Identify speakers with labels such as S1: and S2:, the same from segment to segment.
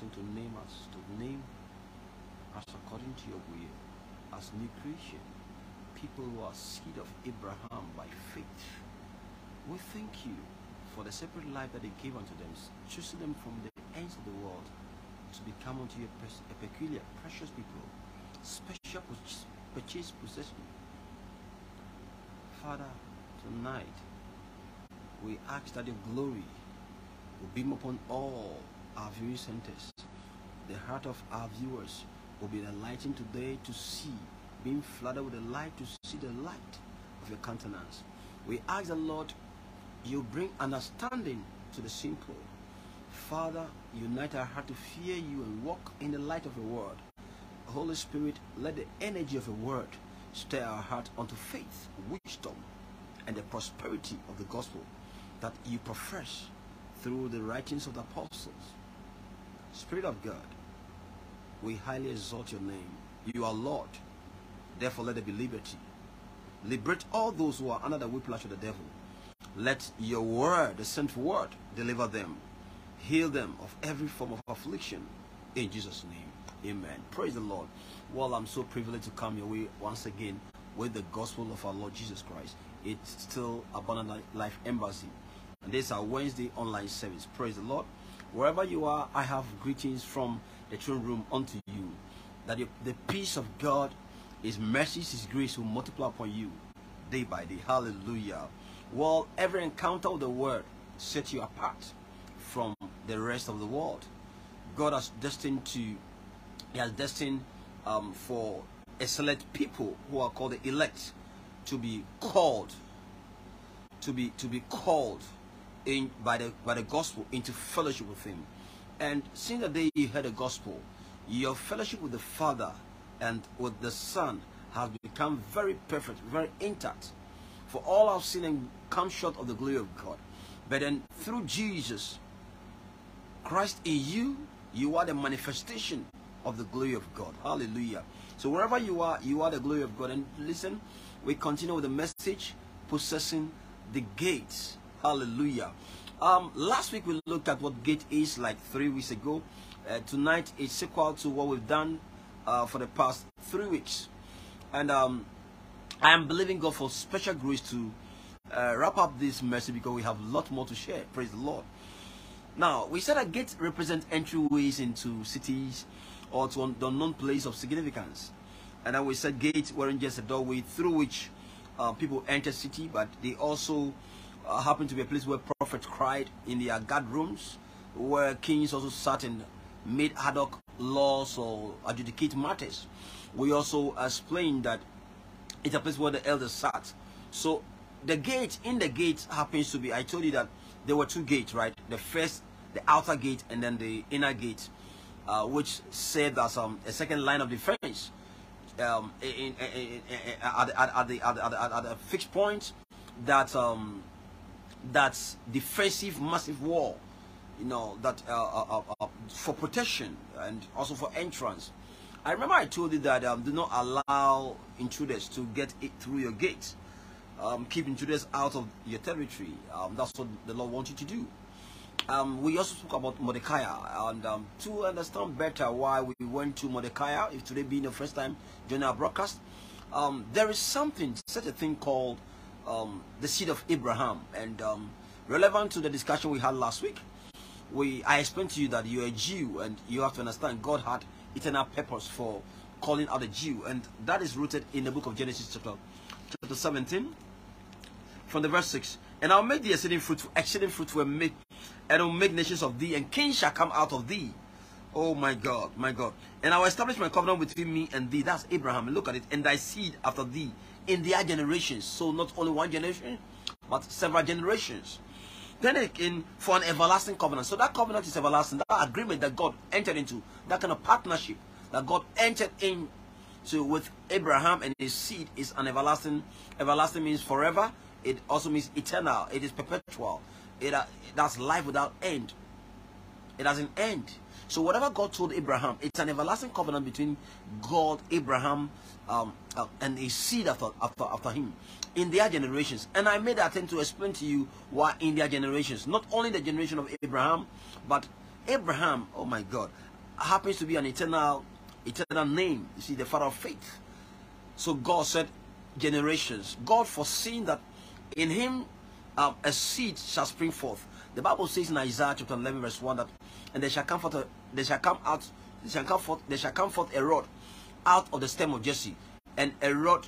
S1: you chosen to name us, to name us according to your will, as new creation, people who are seed of Abraham by faith. We thank you for the separate life that they gave unto them, choosing them from the ends of the world to become unto you a, peculiar, precious people, special purchase- purchased possession. Father, tonight we ask that your glory will beam upon all our viewing centers. The heart of our viewers will be enlightened today to see, being flooded with the light to see the light of your countenance. We ask the Lord, you bring understanding to the simple. Father, unite our heart to fear you and walk in the light of your word. Holy Spirit, let the energy of your word stir our heart unto faith, wisdom, and the prosperity of the gospel that you profess through the writings of the apostles. Spirit of God, we highly exalt your name. You are Lord. Therefore, let there be liberty. Liberate all those who are under the whiplash of the devil. Let your word, the sent word, deliver them. Heal them of every form of affliction. In Jesus' name. Amen. Praise the Lord. Well, I'm so privileged to come your way once again with the gospel of our Lord Jesus Christ. It's still Abundant Life Embassy. And this is our Wednesday online service. Praise the Lord. Wherever you are, I have greetings from the throne room unto you. That the, the peace of God, His mercy, His grace will multiply upon you day by day. Hallelujah. Well, every encounter of the word set you apart from the rest of the world. God has destined to, He has destined um, for a select people who are called the elect to be called, to be to be called in by the by the gospel into fellowship with Him. And since the day you heard the gospel, your fellowship with the Father and with the Son has become very perfect, very intact. For all have sinned and come short of the glory of God. But then through Jesus, Christ in you, you are the manifestation of the glory of God. Hallelujah. So wherever you are, you are the glory of God. And listen, we continue with the message, possessing the gates. Hallelujah. Um, last week we looked at what gate is like three weeks ago. Uh, tonight it's equal to what we've done uh, for the past three weeks. And um, I am believing God for special grace to uh, wrap up this message because we have a lot more to share. Praise the Lord. Now, we said that gates represent entryways into cities or to the unknown place of significance. And then we said gates weren't just a doorway through which uh, people enter city, but they also uh, happen to be a place where prophets cried in their guard rooms, where kings also sat and made ad hoc laws or adjudicate matters. We also explained that it's a place where the elders sat. So the gate in the gate happens to be. I told you that there were two gates, right? The first, the outer gate, and then the inner gate, uh, which served as um, a second line of defense. Um, in, in, in, at, at, at, the, at, the, at, the, at the fixed point that um, that's defensive, massive wall, you know, that uh, uh, uh, for protection and also for entrance. I remember I told you that um, do not allow intruders to get it through your gates. Um, keep intruders out of your territory. Um, that's what the Lord wants you to do. Um, we also spoke about Mordecai, and um, to understand better why we went to Mordecai, if today being the first time joining our broadcast, um, there is something, such a thing called um, the seed of Abraham, and um, relevant to the discussion we had last week, we I explained to you that you're a Jew, and you have to understand God had eternal purpose for calling out a Jew, and that is rooted in the book of Genesis chapter chapter 17, from the verse 6. And I'll make thee exceeding fruitful, exceeding fruitful, and make and I'll make nations of thee, and kings shall come out of thee. Oh my God, my God. And I will establish my covenant between me and thee. That's Abraham. Look at it. And thy seed after thee in their generations. So not only one generation, but several generations. Then again, for an everlasting covenant. So that covenant is everlasting. That agreement that God entered into, that kind of partnership that God entered into with Abraham and his seed is an everlasting. Everlasting means forever. It also means eternal. It is perpetual. It, uh, that's life without end. It doesn't end. So whatever God told Abraham, it's an everlasting covenant between God, Abraham, um, uh, and a seed after, after, after him in their generations. And I made attempt to explain to you why in their generations, not only the generation of Abraham, but Abraham, oh my God, happens to be an eternal, eternal name. You see, the father of faith. So God said, generations. God foreseen that in him um, a seed shall spring forth. The Bible says in Isaiah chapter 11 verse 1 that and there shall come forth a, there shall come out there shall come forth there shall come forth a rod out of the stem of Jesse and a rod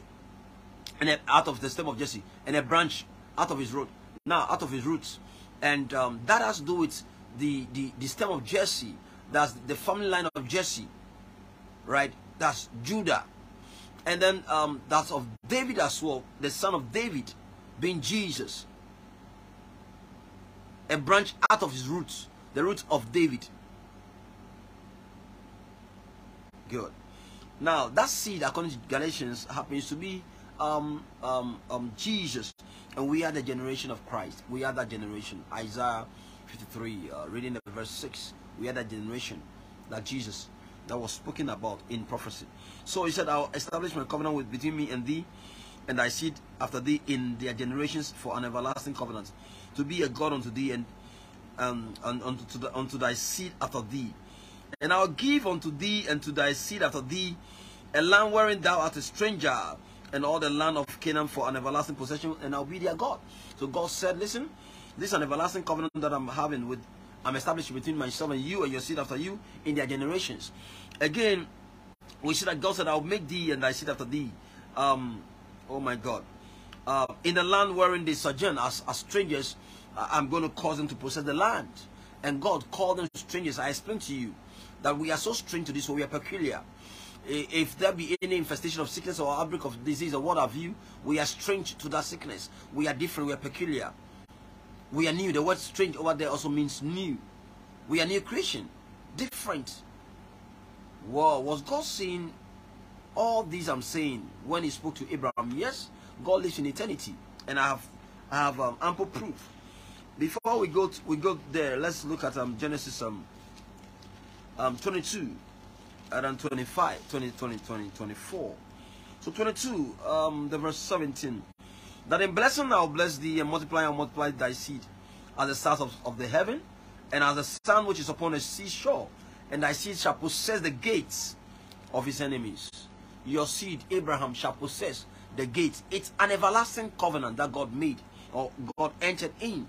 S1: and a, out of the stem of Jesse and a branch out of his root now out of his roots. And um, that has to do with the, the the stem of Jesse. That's the family line of Jesse right? That's Judah. And then um, that's of David as well the son of David being Jesus. A branch out of his roots the roots of David. Good. Now, that seed, according to Galatians, happens to be um, um, um, Jesus. And we are the generation of Christ. We are that generation. Isaiah 53, uh, reading the verse 6. We are that generation that Jesus that was spoken about in prophecy. So he said, I'll establish my covenant with between me and thee, and thy seed after thee in their generations for an everlasting covenant, to be a God unto thee and um, unto, the, unto thy seed after thee. And I'll give unto thee and to thy seed after thee a land wherein thou art a stranger, and all the land of Canaan for an everlasting possession, and I'll be their God. So God said, Listen, this is an everlasting covenant that I'm having with I'm establishing between myself and you and your seed after you in their generations. Again, we see that God said, I'll make thee and thy seed after thee. Um, oh my God. Uh, in the land wherein they sojourn as, as strangers, I'm going to cause them to possess the land. And God called them strangers. I explained to you that we are so strange to this, so we are peculiar. If there be any infestation of sickness or outbreak of disease or what have you, we are strange to that sickness. We are different, we are peculiar. We are new. The word strange over there also means new. We are new creation. Different. Wow, was God saying all these I'm saying when he spoke to Abraham? Yes, God lives in eternity. And I have I have um, ample proof before we go to, we go there let's look at um genesis um um 22 and then 25 20 20 20 24 so 22 um the verse 17 that in blessing i'll bless thee and multiply and multiply thy seed as the stars of, of the heaven and as the sun which is upon the seashore and thy seed shall possess the gates of his enemies. Your seed abraham shall possess the gates. It's an everlasting covenant that god made or god entered in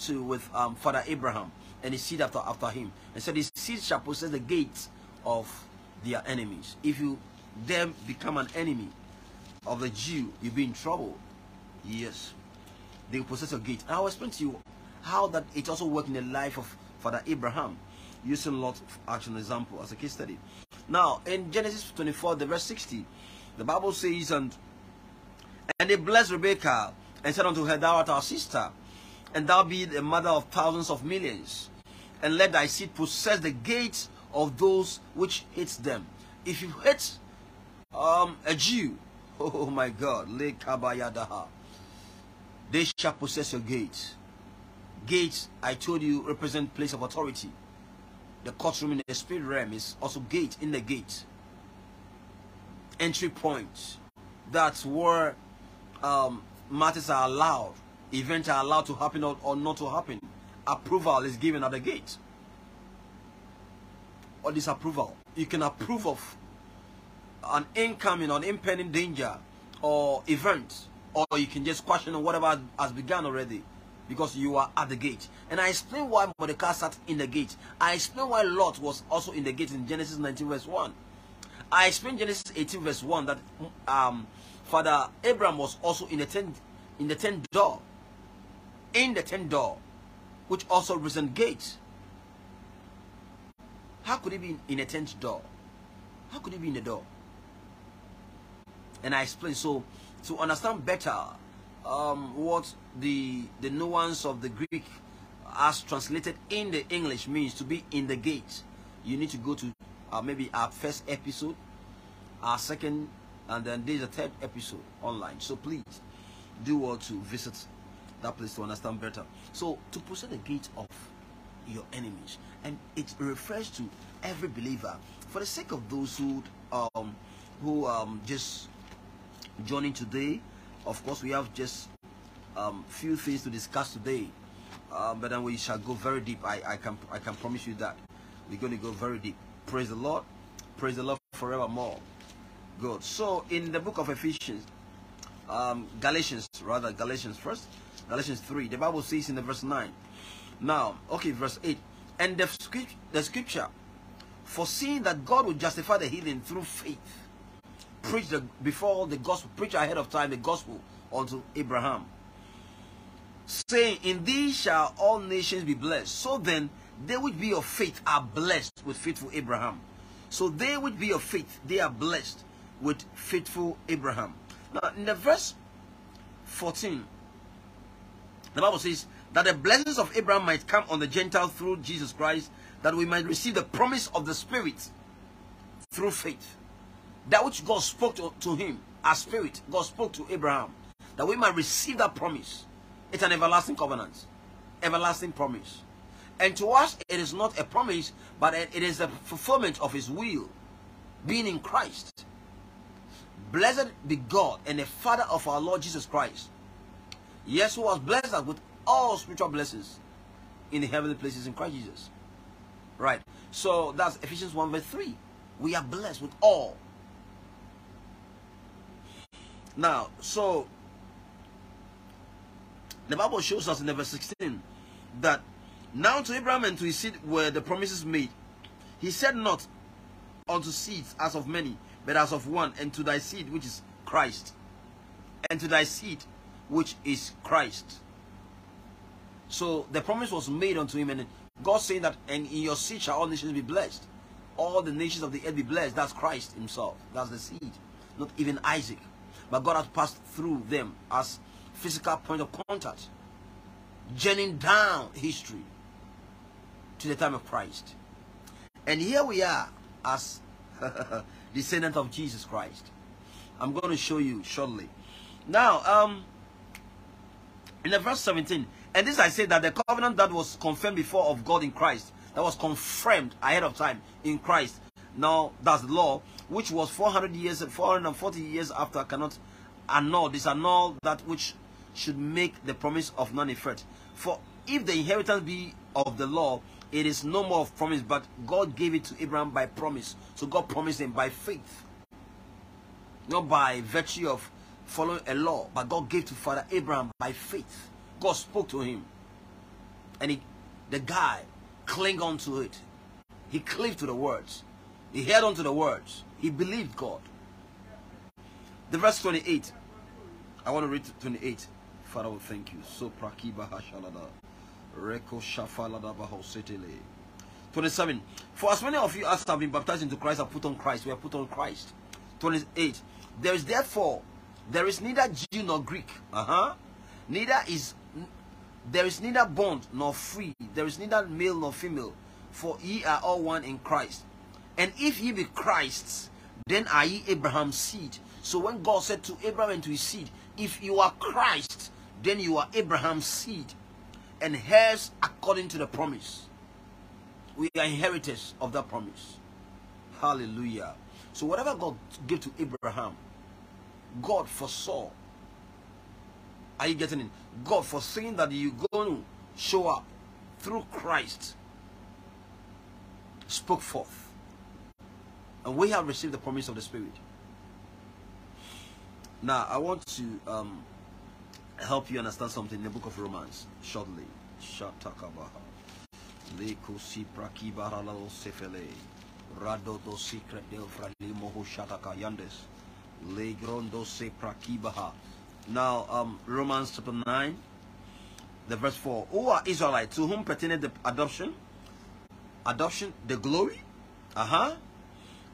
S1: to with um, Father Abraham and his seed after, after him. And said, His seed shall possess the gates of their enemies. If you then become an enemy of the Jew, you'll be in trouble. Yes. They will possess your gate. And I'll explain to you how that it also worked in the life of Father Abraham, using Lot as an example, as a case study. Now, in Genesis 24, the verse 60, the Bible says, And and they blessed Rebekah and said unto her, Thou art our sister and thou be the mother of thousands of millions. And let thy seed possess the gates of those which hate them. If you hate um, a Jew, oh my God, they shall possess your gates. Gates, I told you, represent place of authority. The courtroom in the spirit realm is also gate in the gate. Entry point. That's where um, matters are allowed events are allowed to happen or, or not to happen. Approval is given at the gate. Or disapproval. You can approve of an incoming or impending danger or event. Or you can just question whatever has begun already because you are at the gate. And I explain why Mordecai sat in the gate. I explain why Lot was also in the gate in Genesis 19 verse 1. I explained Genesis 18 verse 1 that um, Father Abraham was also in the tent in the tent door in the tent door, which also represent gates. How could it be in a tent door? How could it be in the door? And I explained. So, to understand better um, what the the nuance of the Greek as translated in the English means to be in the gate, you need to go to uh, maybe our first episode, our second, and then there's a third episode online. So please do well to visit that place to understand better. So to possess the gate of your enemies. And it refers to every believer. For the sake of those who um who um just joining today, of course we have just um few things to discuss today. Um, but then we shall go very deep. I, I can I can promise you that. We're going to go very deep. Praise the Lord. Praise the Lord forevermore. Good. So in the book of Ephesians, um, Galatians, rather, Galatians first, Galatians 3, the Bible says in the verse 9. Now, okay, verse 8. And the, script, the scripture, foreseeing that God would justify the heathen through faith, preach the, before the gospel, preach ahead of time the gospel unto Abraham, saying, In thee shall all nations be blessed. So then, they which be of faith are blessed with faithful Abraham. So they which be of faith, they are blessed with faithful Abraham. Now, in the verse 14, the Bible says that the blessings of Abraham might come on the Gentiles through Jesus Christ, that we might receive the promise of the Spirit through faith. That which God spoke to, to him as Spirit, God spoke to Abraham, that we might receive that promise. It's an everlasting covenant, everlasting promise. And to us, it is not a promise, but it is the fulfillment of His will, being in Christ. Blessed be God and the Father of our Lord Jesus Christ. Yes, who has blessed us with all spiritual blessings in the heavenly places in Christ Jesus. Right. So that's Ephesians 1 verse 3. We are blessed with all. Now, so the Bible shows us in verse 16 that now to Abraham and to his seed were the promises made. He said not unto seeds as of many, but as of one, and to thy seed, which is Christ. And to thy seed, which is Christ. So the promise was made unto him, and God saying that, and in your seed shall all nations be blessed. All the nations of the earth be blessed. That's Christ himself. That's the seed. Not even Isaac. But God has passed through them as physical point of contact. Journeying down history to the time of Christ. And here we are as descendant of Jesus Christ. I'm going to show you shortly. Now, um, in the verse 17, and this I say that the covenant that was confirmed before of God in Christ, that was confirmed ahead of time in Christ. Now, that's the law, which was 400 years, 440 years after, cannot annul, disannul that which should make the promise of none effect. For if the inheritance be of the law, it is no more of promise, but God gave it to Abraham by promise. So God promised him by faith. Not by virtue of following a law, but God gave to Father Abraham by faith. God spoke to him. And he, the guy clung on to it. He cleaved to the words. He held on to the words. He believed God. The verse 28. I want to read 28. Father, thank you. So prakiba hashalada. 27. For as many of you as have been baptized into Christ have put on Christ, we have put on Christ. 28. There is therefore, there is neither Jew nor Greek. Uh-huh. Neither is, there is neither bond nor free. There is neither male nor female. For ye are all one in Christ. And if ye be Christ's, then are ye Abraham's seed. So when God said to Abraham and to his seed, if you are Christ, then you are Abraham's seed and heirs according to the promise. We are inheritors of that promise. Hallelujah. So whatever God gave to Abraham, God foresaw. Are you getting it? God foreseeing that you're going to show up through Christ spoke forth. And we have received the promise of the Spirit. Now, I want to um, help you understand something in the book of Romans shortly. Secret se. Now, um, Romans chapter 9, the verse 4. Who are Israelites to whom pertained the adoption? Adoption, the glory, uh-huh,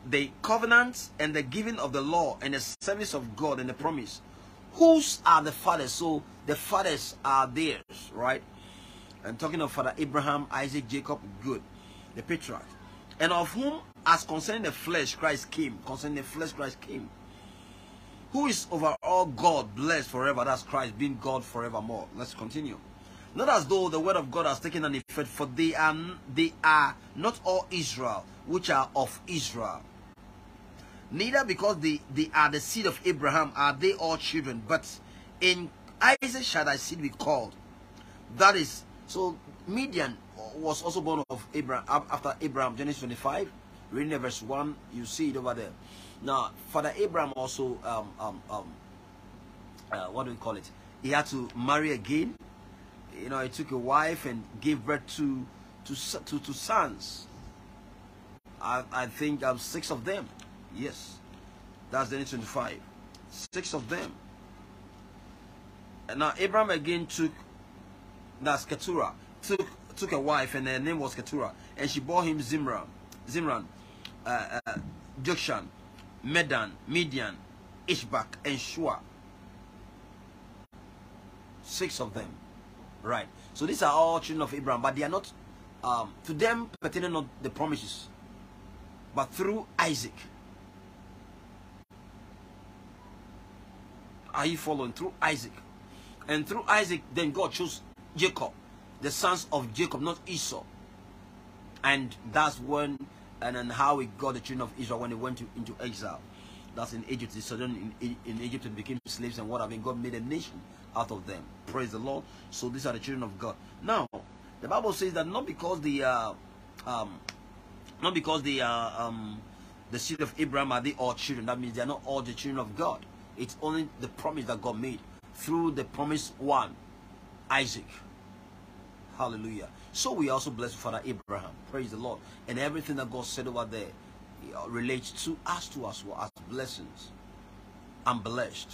S1: the covenant and the giving of the law and the service of God and the promise whose are the fathers? So the fathers are theirs, right? I'm talking of Father Abraham, Isaac, Jacob, good. The patriarch. And of whom, as concerning the flesh, Christ came. Concerning the flesh, Christ came. Who is over all God, blessed forever. That's Christ, being God forevermore. Let's continue. Not as though the word of God has taken an effect, for they are, they are not all Israel, which are of Israel. Neither because they, they are the seed of Abraham are they all children, but in Isaac shall thy seed be called. That is, so Midian was also born of Abraham after Abraham, Genesis 25. Reading verse 1, you see it over there. Now, Father Abraham also, um, um, um, uh, what do we call it? He had to marry again. You know, he took a wife and gave birth to to to, to sons. I, I think um, six of them. Yes, that's Genesis 25. Six of them. And now Abraham again took that's Keturah took took a wife and her name was Keturah and she bore him Zimran, Zimran, uh, uh, Jokshan, Medan, Midian, Ishbak, and Shua. Six of them. Right. So these are all children of Abraham, but they are not, um, to them pertaining not the promises, but through Isaac. Are you following? Through Isaac. And through Isaac, then God chose Jacob, the sons of Jacob, not Esau. And that's when and then how he got the children of Israel when they went to, into exile. That's in Egypt. They southern in, in Egypt and became slaves and what I mean, God made a nation out of them. Praise the Lord. So these are the children of God. Now, the Bible says that not because the uh, um, not because the uh, um, the seed of Abraham are they all children. That means they are not all the children of God. It's only the promise that God made through the promise one, Isaac. Hallelujah. So we also bless Father Abraham. Praise the Lord. And everything that God said over there uh, relates to us to us as blessings. I'm blessed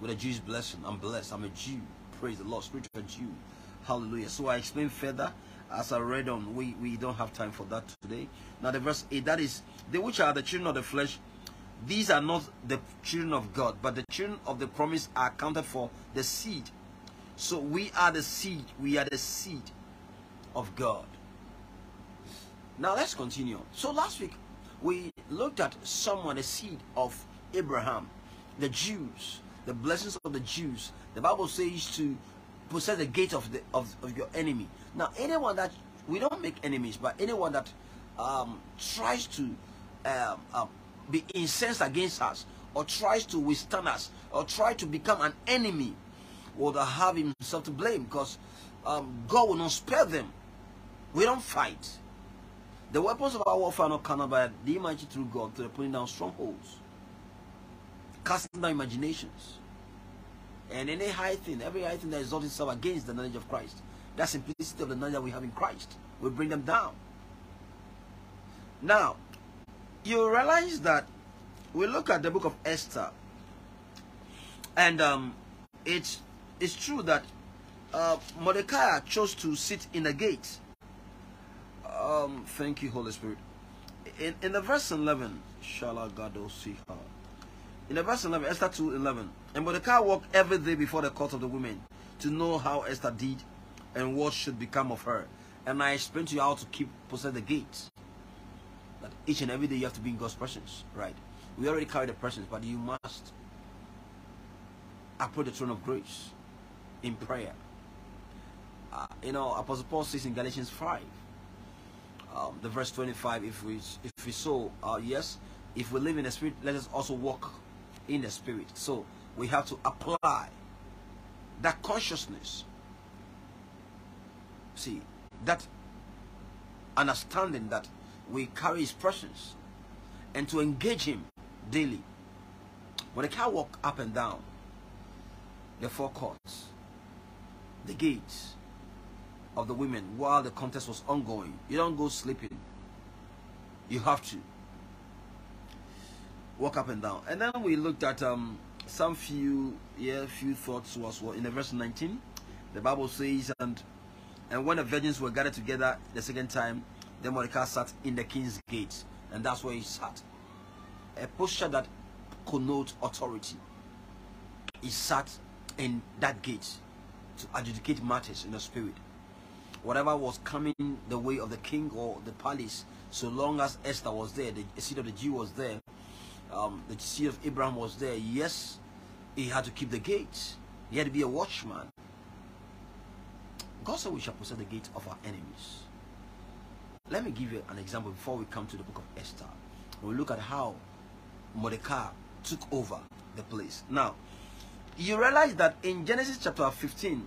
S1: with a Jewish blessing. I'm blessed. I'm a Jew. Praise the Lord. Spiritual Jew. Hallelujah. So I explain further as I read on. We, we don't have time for that today. Now the verse 8, that is, they which are the children of the flesh, these are not the children of God, but the children of the promise are counted for the seed. So we are the seed. We are the seed of God. Now let's continue. So last week we looked at someone, the seed of Abraham, the Jews, the blessings of the Jews. The Bible says to possess the gate of the of, of your enemy. Now anyone that we don't make enemies, but anyone that um, tries to um, um, be incensed against us, or tries to withstand us, or try to become an enemy, will have himself to blame because um, God will not spare them. We don't fight. The weapons of our warfare are not carnal, but the imagine through God to the pulling down strongholds, casting down imaginations, and any high thing, every high thing that exalts itself against the knowledge of Christ. That simplicity of the knowledge that we have in Christ. We bring them down. Now, you realize that we look at the book of Esther, and um, it's it's true that uh, Mordecai chose to sit in the gate um, thank you, Holy Spirit. In, in the verse 11, Shalagado In the verse 11, Esther 2 11. And Mordecai walked every day before the court of the women to know how Esther did and what should become of her. And I explained to you how to keep possess the gates. That each and every day you have to be in God's presence, right? We already carry the presence, but you must approach the throne of grace in prayer. Uh, you know, Apostle Paul says in Galatians 5 um, the verse 25 if we if we so uh, yes if we live in the spirit let us also walk in the spirit so we have to apply that consciousness see that understanding that we carry his presence and to engage him daily when a car walk up and down the four courts the gates of the women while the contest was ongoing. You don't go sleeping. You have to walk up and down. And then we looked at um, some few yeah few thoughts was well in the verse 19. The Bible says and and when the virgins were gathered together the second time, then Mordecai sat in the king's gate, and that's where he sat. A posture that connotes authority. He sat in that gate to adjudicate matters in the spirit whatever was coming the way of the king or the palace, so long as Esther was there, the seed of the Jew was there, um, the seed of Abraham was there, yes, he had to keep the gate. He had to be a watchman. God said we shall possess the gate of our enemies. Let me give you an example before we come to the book of Esther. We look at how Mordecai took over the place. Now, you realize that in Genesis chapter 15,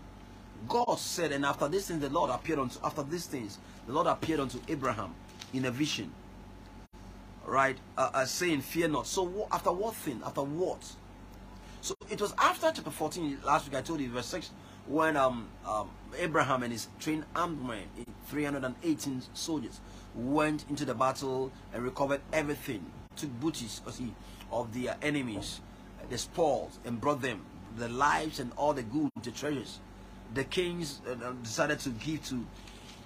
S1: God said, and after these things, the Lord appeared unto after these things, the Lord appeared unto Abraham in a vision. Right, uh, uh, saying, "Fear not." So after what thing? After what? So it was after chapter 14. Last week I told you verse 6 when um, um, Abraham and his trained armed men, 318 soldiers, went into the battle and recovered everything, took booty of their enemies, the spoils, and brought them the lives and all the goods, the treasures. The kings uh, decided to give to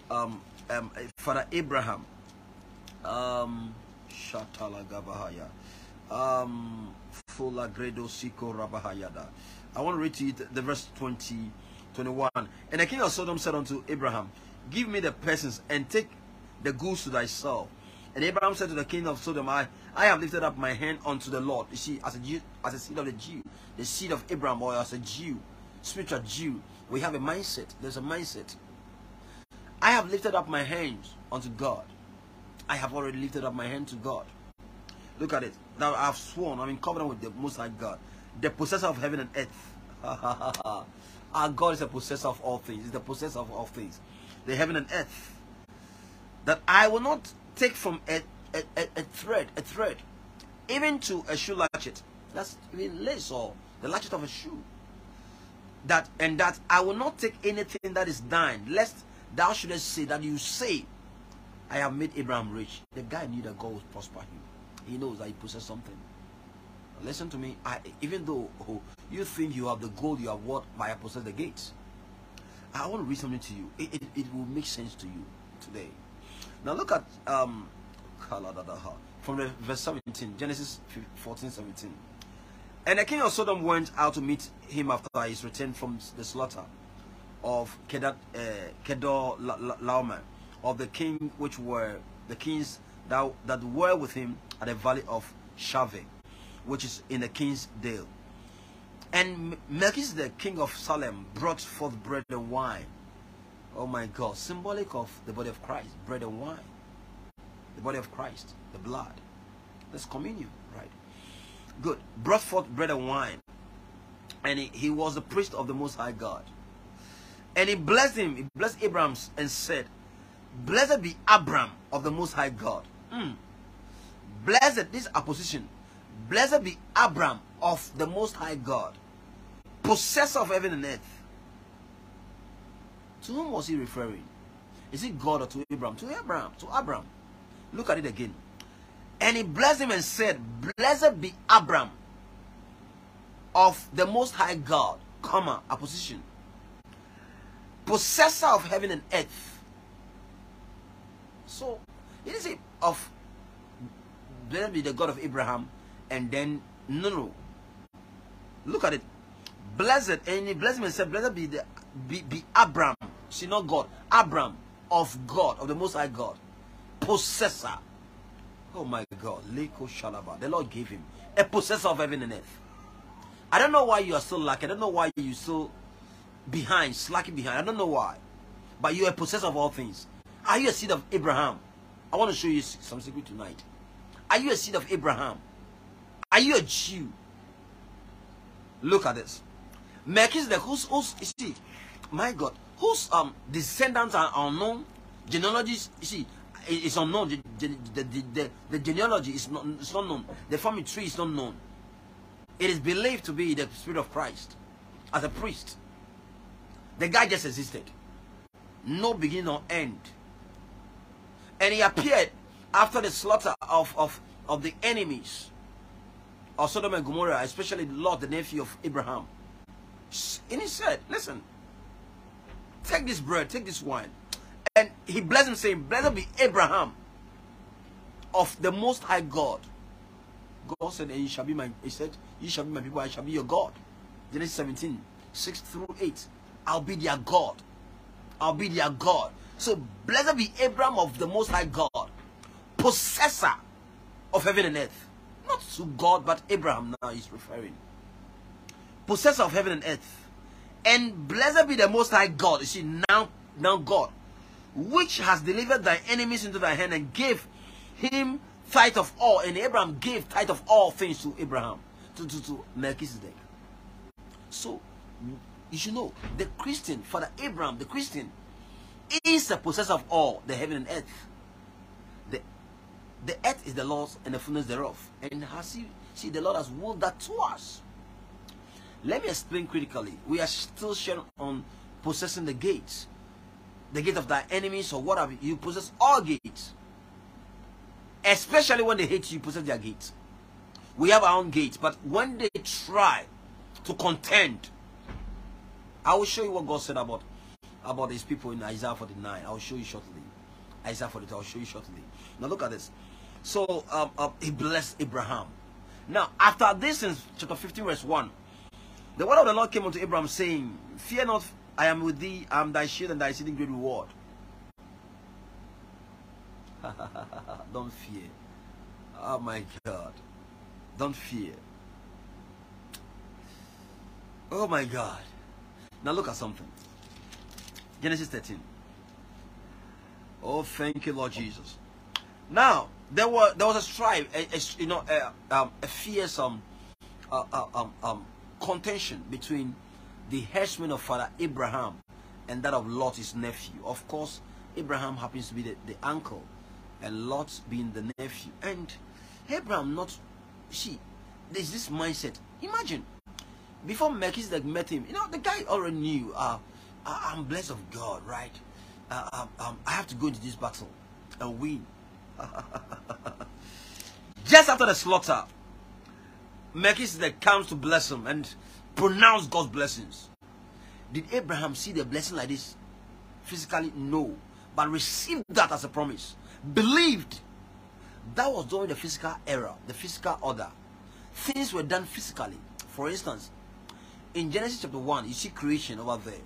S1: um, um, Father Abraham. Um, Shatala Gabahaya. Um, Siko Rabahayada. I want to read to you the verse 20, 21. And the king of Sodom said unto Abraham, Give me the persons and take the goods to thyself. And Abraham said to the king of Sodom, I, I have lifted up my hand unto the Lord. You see, as a Jew, as a seed of the Jew, the seed of Abraham, or as a Jew, spiritual Jew, we have a mindset. There's a mindset. I have lifted up my hands unto God. I have already lifted up my hand to God. Look at it. Now I have sworn, I'm in covenant with the Most High God, the possessor of heaven and earth. Our God is a possessor of all things. He's the possessor of all things. The heaven and earth. That I will not take from a, a, a, a thread, a thread, even to a shoe latchet. That's even lace or the latchet of a shoe. That and that I will not take anything that is thine, lest thou shouldest say that you say, I have made Abraham rich. The guy knew that God would prosper him. He knows that he possesses something. Listen to me. I, even though oh, you think you have the gold you have what by possess the gates, I want to read something to you. It, it, it will make sense to you today. Now look at um, from the verse 17, Genesis 14, 17. And the king of Sodom went out to meet him after his return from the slaughter of Kedar, uh, Kedor Laomer, of the king which were the kings that, that were with him at the valley of Shaveh, which is in the king's dale. And Melchizedek, king of Salem, brought forth bread and wine. Oh my God, symbolic of the body of Christ, bread and wine. The body of Christ, the blood. That's communion, right? Good. Brought forth bread and wine. And he, he was the priest of the Most High God. And he blessed him, he blessed Abraham and said, Blessed be Abram of the Most High God. Mm. Blessed, this apposition. Blessed be Abram of the Most High God, possessor of heaven and earth. To whom was he referring? Is it God or to Abraham? To Abraham, to Abraham. Look at it again. And he blessed him and said, Blessed be Abram of the Most High God, comma, apposition, possessor of heaven and earth. So, it is of blessed be the God of Abraham, and then no, no. Look at it. Blessed, and he blessed him and said, Blessed be the be, be Abram, see not God, Abram of God, of the Most High God, possessor. Oh my God, Leko. The Lord gave him a possessor of heaven and earth. I don't know why you are so lucky. I don't know why you're so behind, slacking behind. I don't know why. But you're a possessor of all things. Are you a seed of Abraham? I want to show you some secret tonight. Are you a seed of Abraham? Are you a Jew? Look at this. Melchizedek, who's, who's, see, my God, whose um descendants are unknown, genealogies, see, it's unknown. The, the, the, the, the genealogy is not, it's not known. The family tree is not known. It is believed to be the spirit of Christ as a priest. The guy just existed. No beginning or end. And he appeared after the slaughter of, of, of the enemies of Sodom and Gomorrah, especially Lot, the nephew of Abraham. And he said, Listen, take this bread, take this wine. And he blessed him, saying, Blessed be Abraham of the Most High God. God said, And you shall be my, he said, You shall be my people, I shall be your God. Genesis 17, 6 through 8. I'll be their God. I'll be their God. So blessed be Abraham of the Most High God, possessor of heaven and earth. Not to God, but Abraham now he's referring. Possessor of heaven and earth. And blessed be the Most High God. You see, now now God, which has delivered thy enemies into thy hand and gave him tithe of all, and Abraham gave tithe of all things to Abraham, to, to, to Melchizedek. So, you should know, the Christian, Father Abraham, the Christian, is the possessor of all, the heaven and earth. The, earth is the Lord's and the fullness thereof. And has he, see, the Lord has willed that to us. Let me explain critically. We are still sharing on possessing the gates. The gate of thy enemies or whatever. You possess all gates. Especially when they hate you, you possess their gates. We have our own gates. But when they try to contend, I will show you what God said about about these people in Isaiah 49. I'll show you shortly. Isaiah 42, I'll show you shortly. Now look at this. So um, uh, he blessed Abraham. Now, after this in chapter 15, verse 1, the word of the Lord came unto Abraham, saying, Fear not, I am with thee, I am thy shield and thy exceeding great reward. Don't fear. Oh my God. Don't fear. Oh my God. Now look at something. Genesis 13. Oh, thank you, Lord Jesus. Now, there was there was a strife, a, a, you know, a, um, a fearsome uh, uh, um, um, contention between the herdsman of Father Abraham and that of Lot, his nephew. Of course, Abraham happens to be the, the uncle, and Lot being the nephew. And Abraham not, see, there's this mindset. Imagine, before Melchizedek met him, you know, the guy already knew, uh, I'm blessed of God, right? Uh, um, um, I have to go into this battle and win. Just after the slaughter, Melchizedek comes to bless him and pronounce God's blessings. Did Abraham see the blessing like this? Physically, no. But received that as a promise. Believed. That was during the physical era, the physical order. Things were done physically. For instance, in Genesis chapter 1, you see creation over there.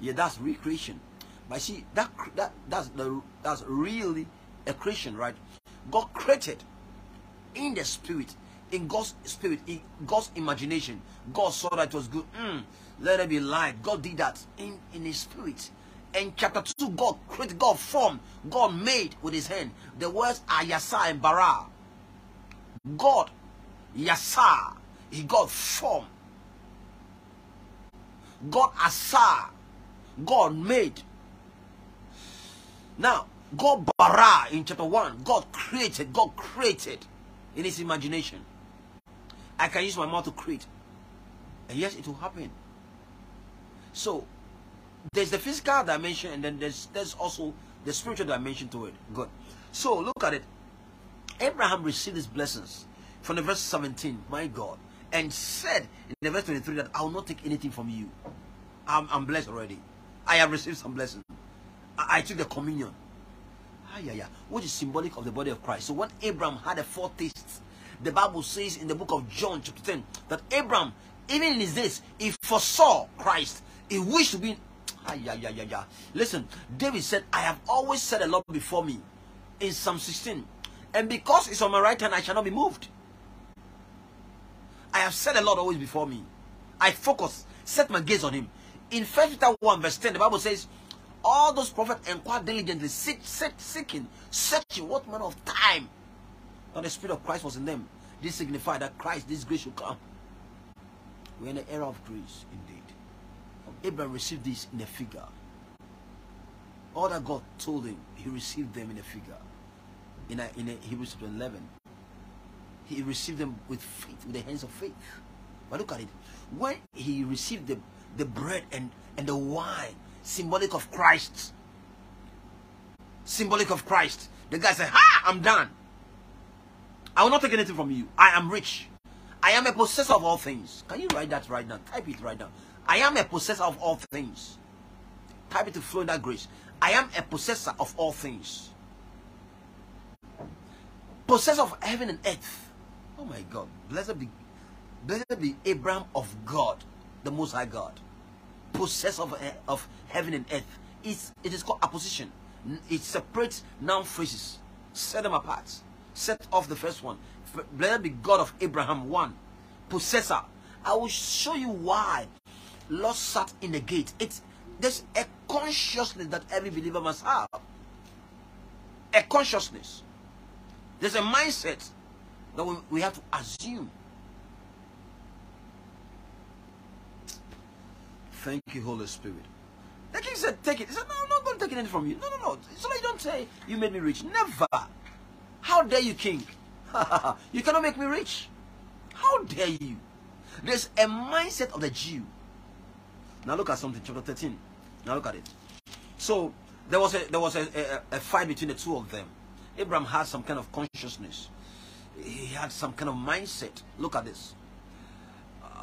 S1: Yeah, that's recreation. But see, that that that's the that's really a Christian, right? God created in the spirit in God's spirit, in God's imagination. God saw that it was good. Mm, let it be light. God did that in, in his spirit. And chapter 2, God created, God formed, God made with his hand. The words are Yasa and Bara. God, Yasa, he God formed. God Asa, God made. Now, God bara in chapter 1, God created, God created in his imagination. I can use my mouth to create. And yes, it will happen. So, there's the physical dimension and then there's, there's also the spiritual dimension to it. Good. So, look at it. Abraham received his blessings from the verse 17, my God, and said in the verse 23 that I will not take anything from you. I'm, I'm blessed already. I have received some blessings. I, I took the communion. Ah, yeah, yeah. Which is symbolic of the body of Christ. So when Abraham had a foretaste the Bible says in the book of John, chapter 10, that Abraham, even in his days, he foresaw Christ. He wished to be. Ah, yeah, yeah, yeah, yeah. Listen, David said, I have always set a lot before me in Psalm 16. And because it's on my right hand, I shall not be moved. I have set a lot always before me. I focus, set my gaze on him. In 1 Peter 1, verse 10, the Bible says, All those prophets inquire diligently, seek, seek, seeking, searching what manner of time that the Spirit of Christ was in them. This signified that Christ, this grace should come. We're in the era of grace, indeed. Abraham received this in a figure. All that God told him, he received them in a figure. In, a, in a Hebrews chapter 11. He received them with faith, with the hands of faith. But look at it. When he received the, the bread and, and the wine, symbolic of Christ, symbolic of Christ, the guy said, Ha, I'm done. I will not take anything from you. I am rich. I am a possessor of all things. Can you write that right now? Type it right now. I am a possessor of all things. Type it to flow in that grace. I am a possessor of all things. Possessor of heaven and earth. Oh my God. Blessed be, blessed be Abraham of God, the Most High God. Possessor of, eh, of heaven and earth. It's, it is called apposition. It separates noun phrases. Set them apart set off the first one. Blessed be God of Abraham, one. Possessor. I will show you why Lot sat in the gate. It's there's a consciousness that every believer must have. A consciousness. There's a mindset that we, we have to assume. Thank you, Holy Spirit. The king said, Take it. He said, No, I'm not going to take it from you. No, no, no. So that you don't say you made me rich. Never. How dare you, king? you cannot make me rich. How dare you? There's a mindset of the Jew. Now look at something, chapter 13. Now look at it. So there was a there was a, a, a fight between the two of them. Abraham had some kind of consciousness. He had some kind of mindset. Look at this.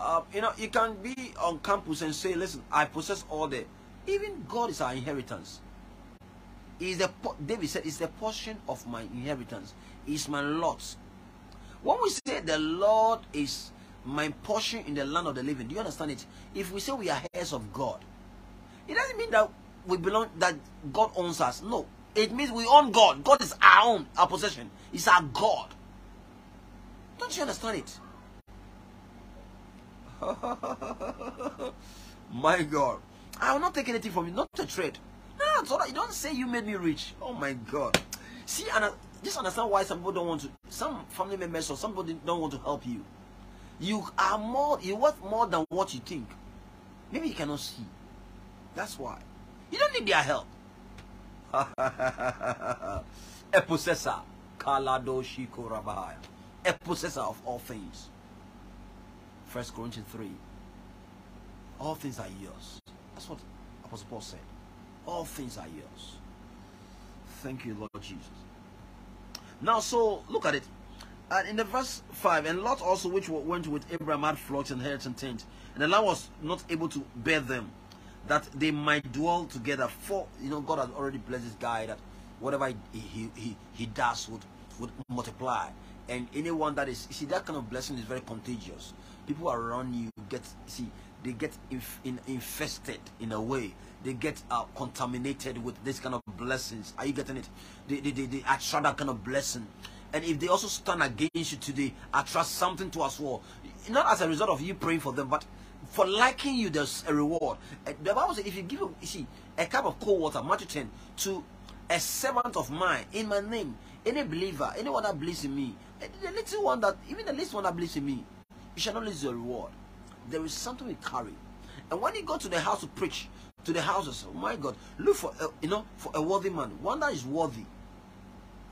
S1: Uh, you know, you can be on campus and say, listen, I possess all the even God is our inheritance. Is the David said, "Is the portion of my inheritance. Is my lot." When we say the Lord is my portion in the land of the living, do you understand it? If we say we are heirs of God, it doesn't mean that we belong that God owns us. No, it means we own God. God is our own, our possession. It's our God. Don't you understand it? My God. I will not take anything from you, not a trade. No, so you don't say you made me rich. Oh my God. See, and uh, just understand why some people don't want to, some family members or somebody don't want to help you. You are more, you're worth more than what you think. Maybe you cannot see. That's why. You don't need their help. a possessor. A possessor of all things. First Corinthians 3. All things are yours. That's what Apostle Paul said. All things are yours. Thank you, Lord Jesus. Now, so look at it. And in the verse 5, and Lot also, which went with Abraham, had flocks and herds and tents, and the land was not able to bear them, that they might dwell together. For you know, God has already blessed this guy that whatever he he, he, he does would would multiply. And anyone that is see that kind of blessing is very contagious. People around you get see they get inf in, infested in a way. They get uh, contaminated with this kind of blessings. Are you getting it? They, they, they, they attract that kind of blessing. And if they also stand against you today attract something to us well not as a result of you praying for them but for liking you there's a reward. The bible says if you give you see a cup of cold water matthew 10 to a servant of mine in my name any believer anyone that believes in me the little one that even the least one that believes in me you shall not lose your reward there is something we carry. And when you go to the house to preach, to the houses, oh my God, look for a, you know for a worthy man, one that is worthy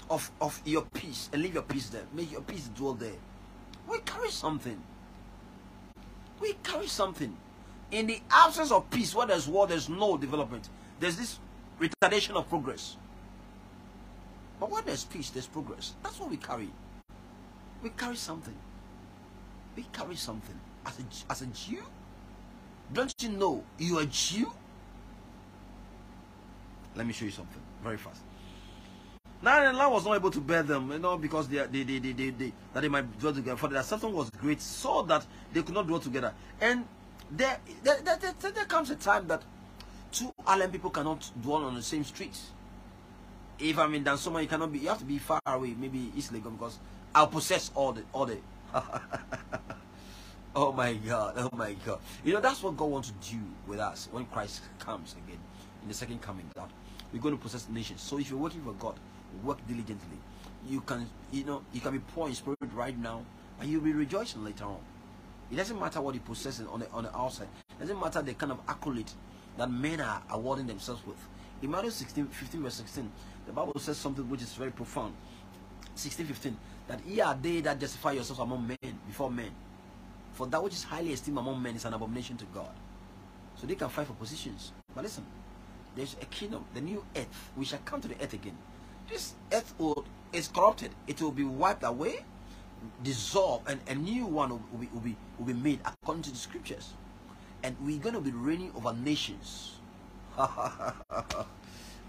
S1: of of your peace, and leave your peace there. Make your peace dwell there. We carry something. We carry something. In the absence of peace, where there's war, there's no development. There's this retardation of progress. But when there's peace, there's progress. That's what we carry. We carry something. We carry something as a, as a Jew? Don't you know you're a Jew? Let me show you something very fast. Now the land was not able to bear them, you know, because they, they, they, they, they, that they might dwell together. For their something was great, so that they could not dwell together. And there, there, there, there, comes a time that two island people cannot dwell on the same streets. If I'm in Dansoman, you cannot be. You have to be far away, maybe East Legon, because I'll possess all the all the. Oh my God. Oh my God. You know, that's what God wants to do with us when Christ comes again in the second coming. That we're going to possess nations. So if you're working for God, work diligently. You can, you know, you can be poor in spirit right now, and you'll be rejoicing later on. It doesn't matter what you possess on the on the outside. It doesn't matter the kind of accolade that men are awarding themselves with. In Matthew 16, 15, verse 16, the Bible says something which is very profound. 16, 15, that ye are they that justify yourselves among men before men for that which is highly esteemed among men is an abomination to God. So they can fight for positions. But listen, there's a kingdom, the new earth. We shall come to the earth again. This earth will, is corrupted. It will be wiped away, dissolved, and a new one will, will, be, will, be, will be made according to the scriptures. And we're going to be reigning over nations.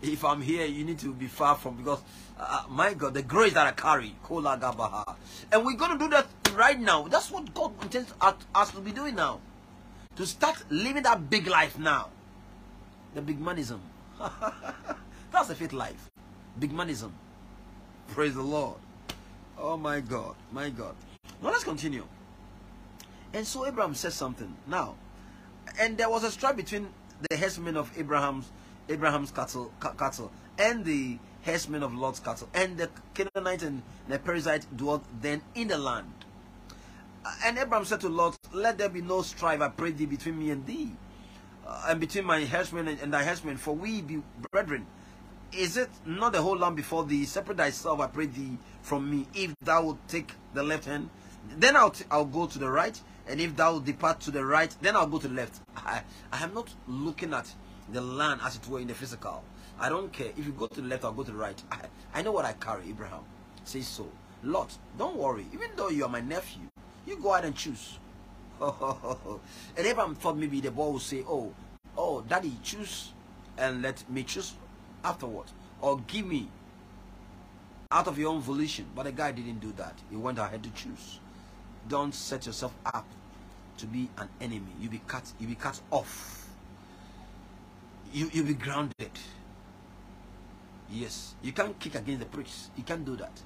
S1: if I'm here, you need to be far from because uh, my God, the grace that I carry, and we're going to do that right now. That's what God intends us to be doing now. To start living that big life now. The big manism. That's the faith life. Big manism. Praise the Lord. Oh my God. My God. Now let's continue. And so Abraham says something. Now, and there was a strife between the herdsmen of Abraham's Abraham's cattle, cattle, and the herdsmen of Lot's cattle, and the Canaanite and the Perizzite dwelt then in the land. And Abraham said to Lot, Let there be no strife, I pray thee, between me and thee, uh, and between my herdsmen and, and thy herdsmen, for we be brethren. Is it not the whole land before thee? Separate thyself, I pray thee, from me. If thou wilt take the left hand, then I'll, I'll go to the right, and if thou depart to the right, then I'll go to the left. I, I am not looking at the land as it were in the physical. I don't care. If you go to the left, I'll go to the right. I, I know what I carry, Abraham. Say so. Lot, don't worry. Even though you are my nephew, you go ahead and choose. and Abraham thought maybe the boy would say, oh, oh, daddy, choose and let me choose afterwards. Or give me out of your own volition. But the guy didn't do that. He went ahead to choose. Don't set yourself up to be an enemy. You be cut, you be cut off. You you'll be grounded. Yes, you can't kick against the pricks. You can't do that.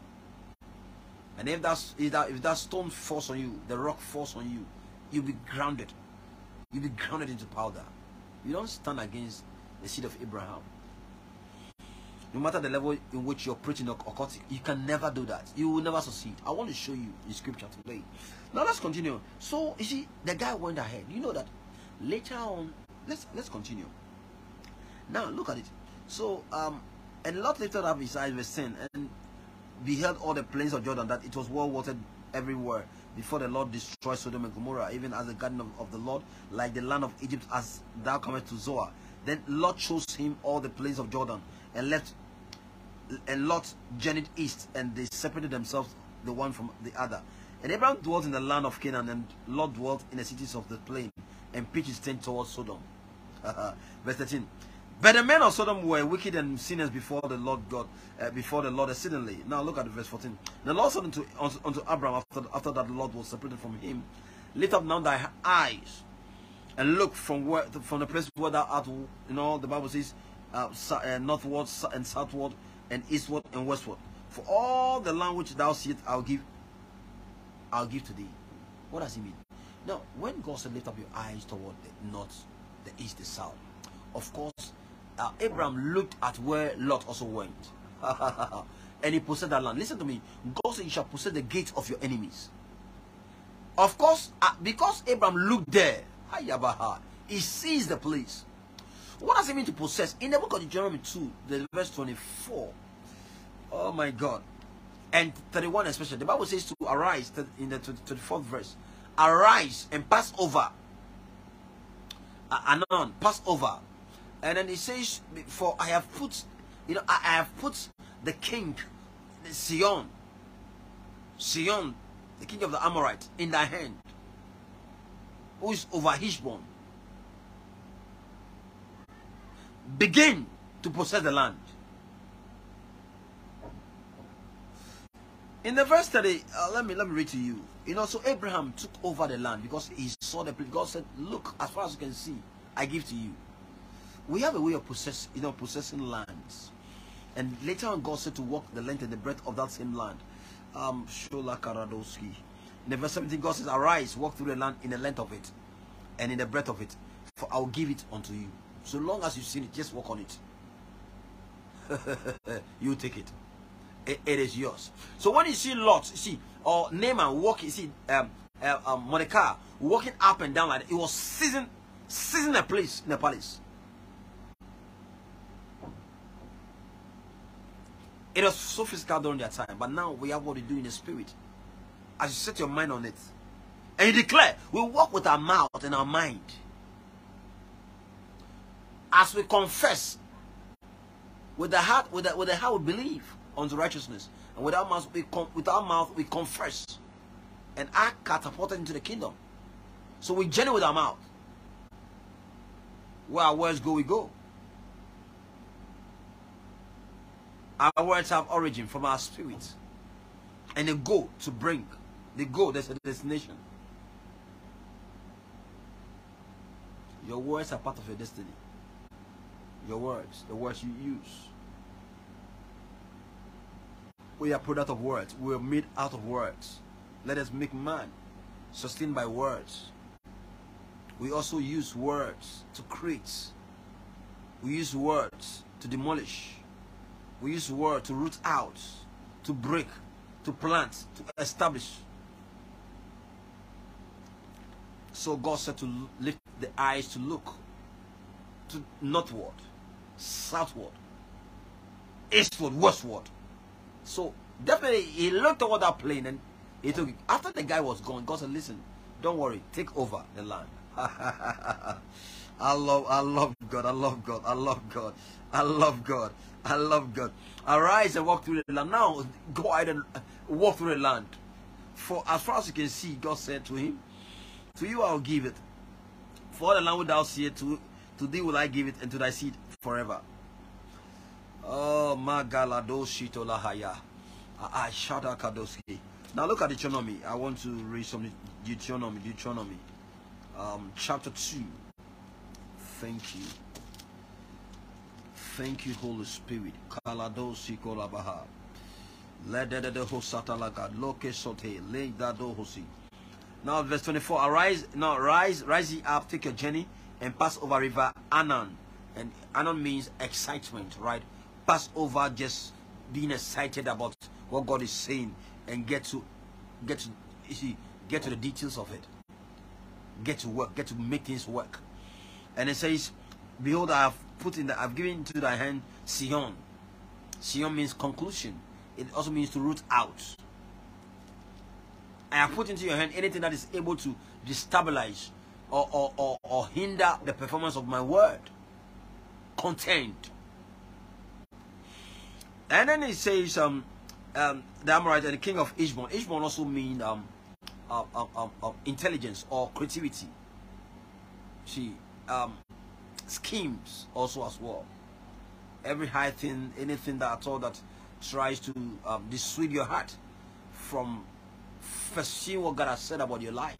S1: And if that's if that if that stone falls on you, the rock falls on you, you'll be grounded. You'll be grounded into powder. You don't stand against the seed of Abraham. No matter the level in which you're preaching or occultic, you can never do that. You will never succeed. I want to show you in scripture today. Now let's continue. So you see, the guy went ahead. You know that later on. Let's let's continue. Now look at it. So um, and Lot lifted up his eyes with sin and beheld all the plains of Jordan that it was well watered everywhere before the Lord destroyed Sodom and Gomorrah, even as the garden of, of the Lord, like the land of Egypt, as thou comest to Zoar. Then Lot chose him all the plains of Jordan and left and Lot journeyed east, and they separated themselves the one from the other. And Abraham dwelt in the land of Canaan, and Lot dwelt in the cities of the plain, and pitched his tent towards Sodom. Verse 13. But the men of Sodom were wicked and sinners before the Lord God, uh, before the Lord exceedingly. Now look at verse 14. The Lord said unto, unto, Abraham after, after that the Lord was separated from him, Lift up now thy eyes and look from where from the place where thou art. You know the Bible says uh, uh, northward and southward and eastward and westward. For all the land which thou seest, I'll give. I'll give to thee. What does he mean? Now, when God said, lift up your eyes toward the north, the east, the south, of course, uh, Abraham looked at where Lot also went. and he possessed that land. Listen to me. God said, You shall possess the gates of your enemies. Of course, uh, because Abraham looked there, he sees the place. What does it mean to possess? In the book of Deuteronomy 2, the verse 24. Oh my God. And 31 especially. The Bible says to arise in the 24th verse. Arise and pass over. Uh, Arnon, pass over and then he says, For I have put, you know, I have put the king, Sihon, Sihon, the king of the Amorites, in thy hand, who is over Heshbon. Begin to possess the land. In the verse 30, uh, let me let me read to you. You know, so Abraham took over the land because he saw the place. God said, Look, as far as you can see, I give to you we have a way of possess, you know, possessing lands. And later on, God said to walk the length and the breadth of that same land. Um, Shola Karadowski. In verse 17, God says, Arise, walk through the land in the length of it and in the breadth of it, for I will give it unto you. So long as you've seen it, just walk on it. you take it. it. it is yours. So when you see Lot, you see, or Naaman walking, you see, um, uh, um, walking up and down like that, it was seizing, seizing a place in the palace. It was so physical during their time, but now we have what we do in the spirit. As you set your mind on it, and you declare, we walk with our mouth and our mind. As we confess with the heart, with the, with the heart we believe unto righteousness, and with our mouth we with our mouth we confess, and are catapulted into the kingdom. So we journey with our mouth. Where our words go, we go. Our words have origin from our spirit. And they go to bring. They go, there's a destination. Your words are part of your destiny. Your words, the words you use. We are product of words. We are made out of words. Let us make man sustained by words. We also use words to create We use words to demolish. We use word to root out, to break, to plant, to establish. So God said to lift the eyes to look to northward, southward, eastward, westward. So definitely he looked toward that plain and he took it. After the guy was gone, God said, Listen, don't worry, take over the land. I love I love God, I love God, I love God, I love God, I love God. Arise and walk through the land. Now go ahead and walk through the land. For as far as you can see, God said to him, To you I'll give it. For the land without it, to, to thee will I give it, and to thy seed forever. Oh Magalado Shitolahaya. I Shada Kadoski. Now look at Deuteronomy. I want to read some Deuteronomy. Deuteronomy. Um, chapter 2. Thank you. Thank you, Holy Spirit. Kaladosi kolabaha. Ledede hosatalaga. Loke sote. Le dado hosi. Now verse 24. Arise. Now rise. Rise ye up. Take your journey. And pass over river Arnon. And Arnon means excitement, right? Pass over just being excited about what God is saying and get to get to you see get to the details of it. Get to work, get to make things work. And it says, Behold, I have put in the I've given into thy hand Sihon. Sihon means conclusion. It also means to root out. I have put into your hand anything that is able to destabilize or, or, or, or hinder the performance of my word. Content. And then it says, um, um, the Amorite and the king of Ishbon. Ishbon also means um, um, um, um, intelligence or creativity. See, um, schemes also as well. Every high thing, anything that at all that tries to um, dissuade your heart from pursuing what God has said about your life.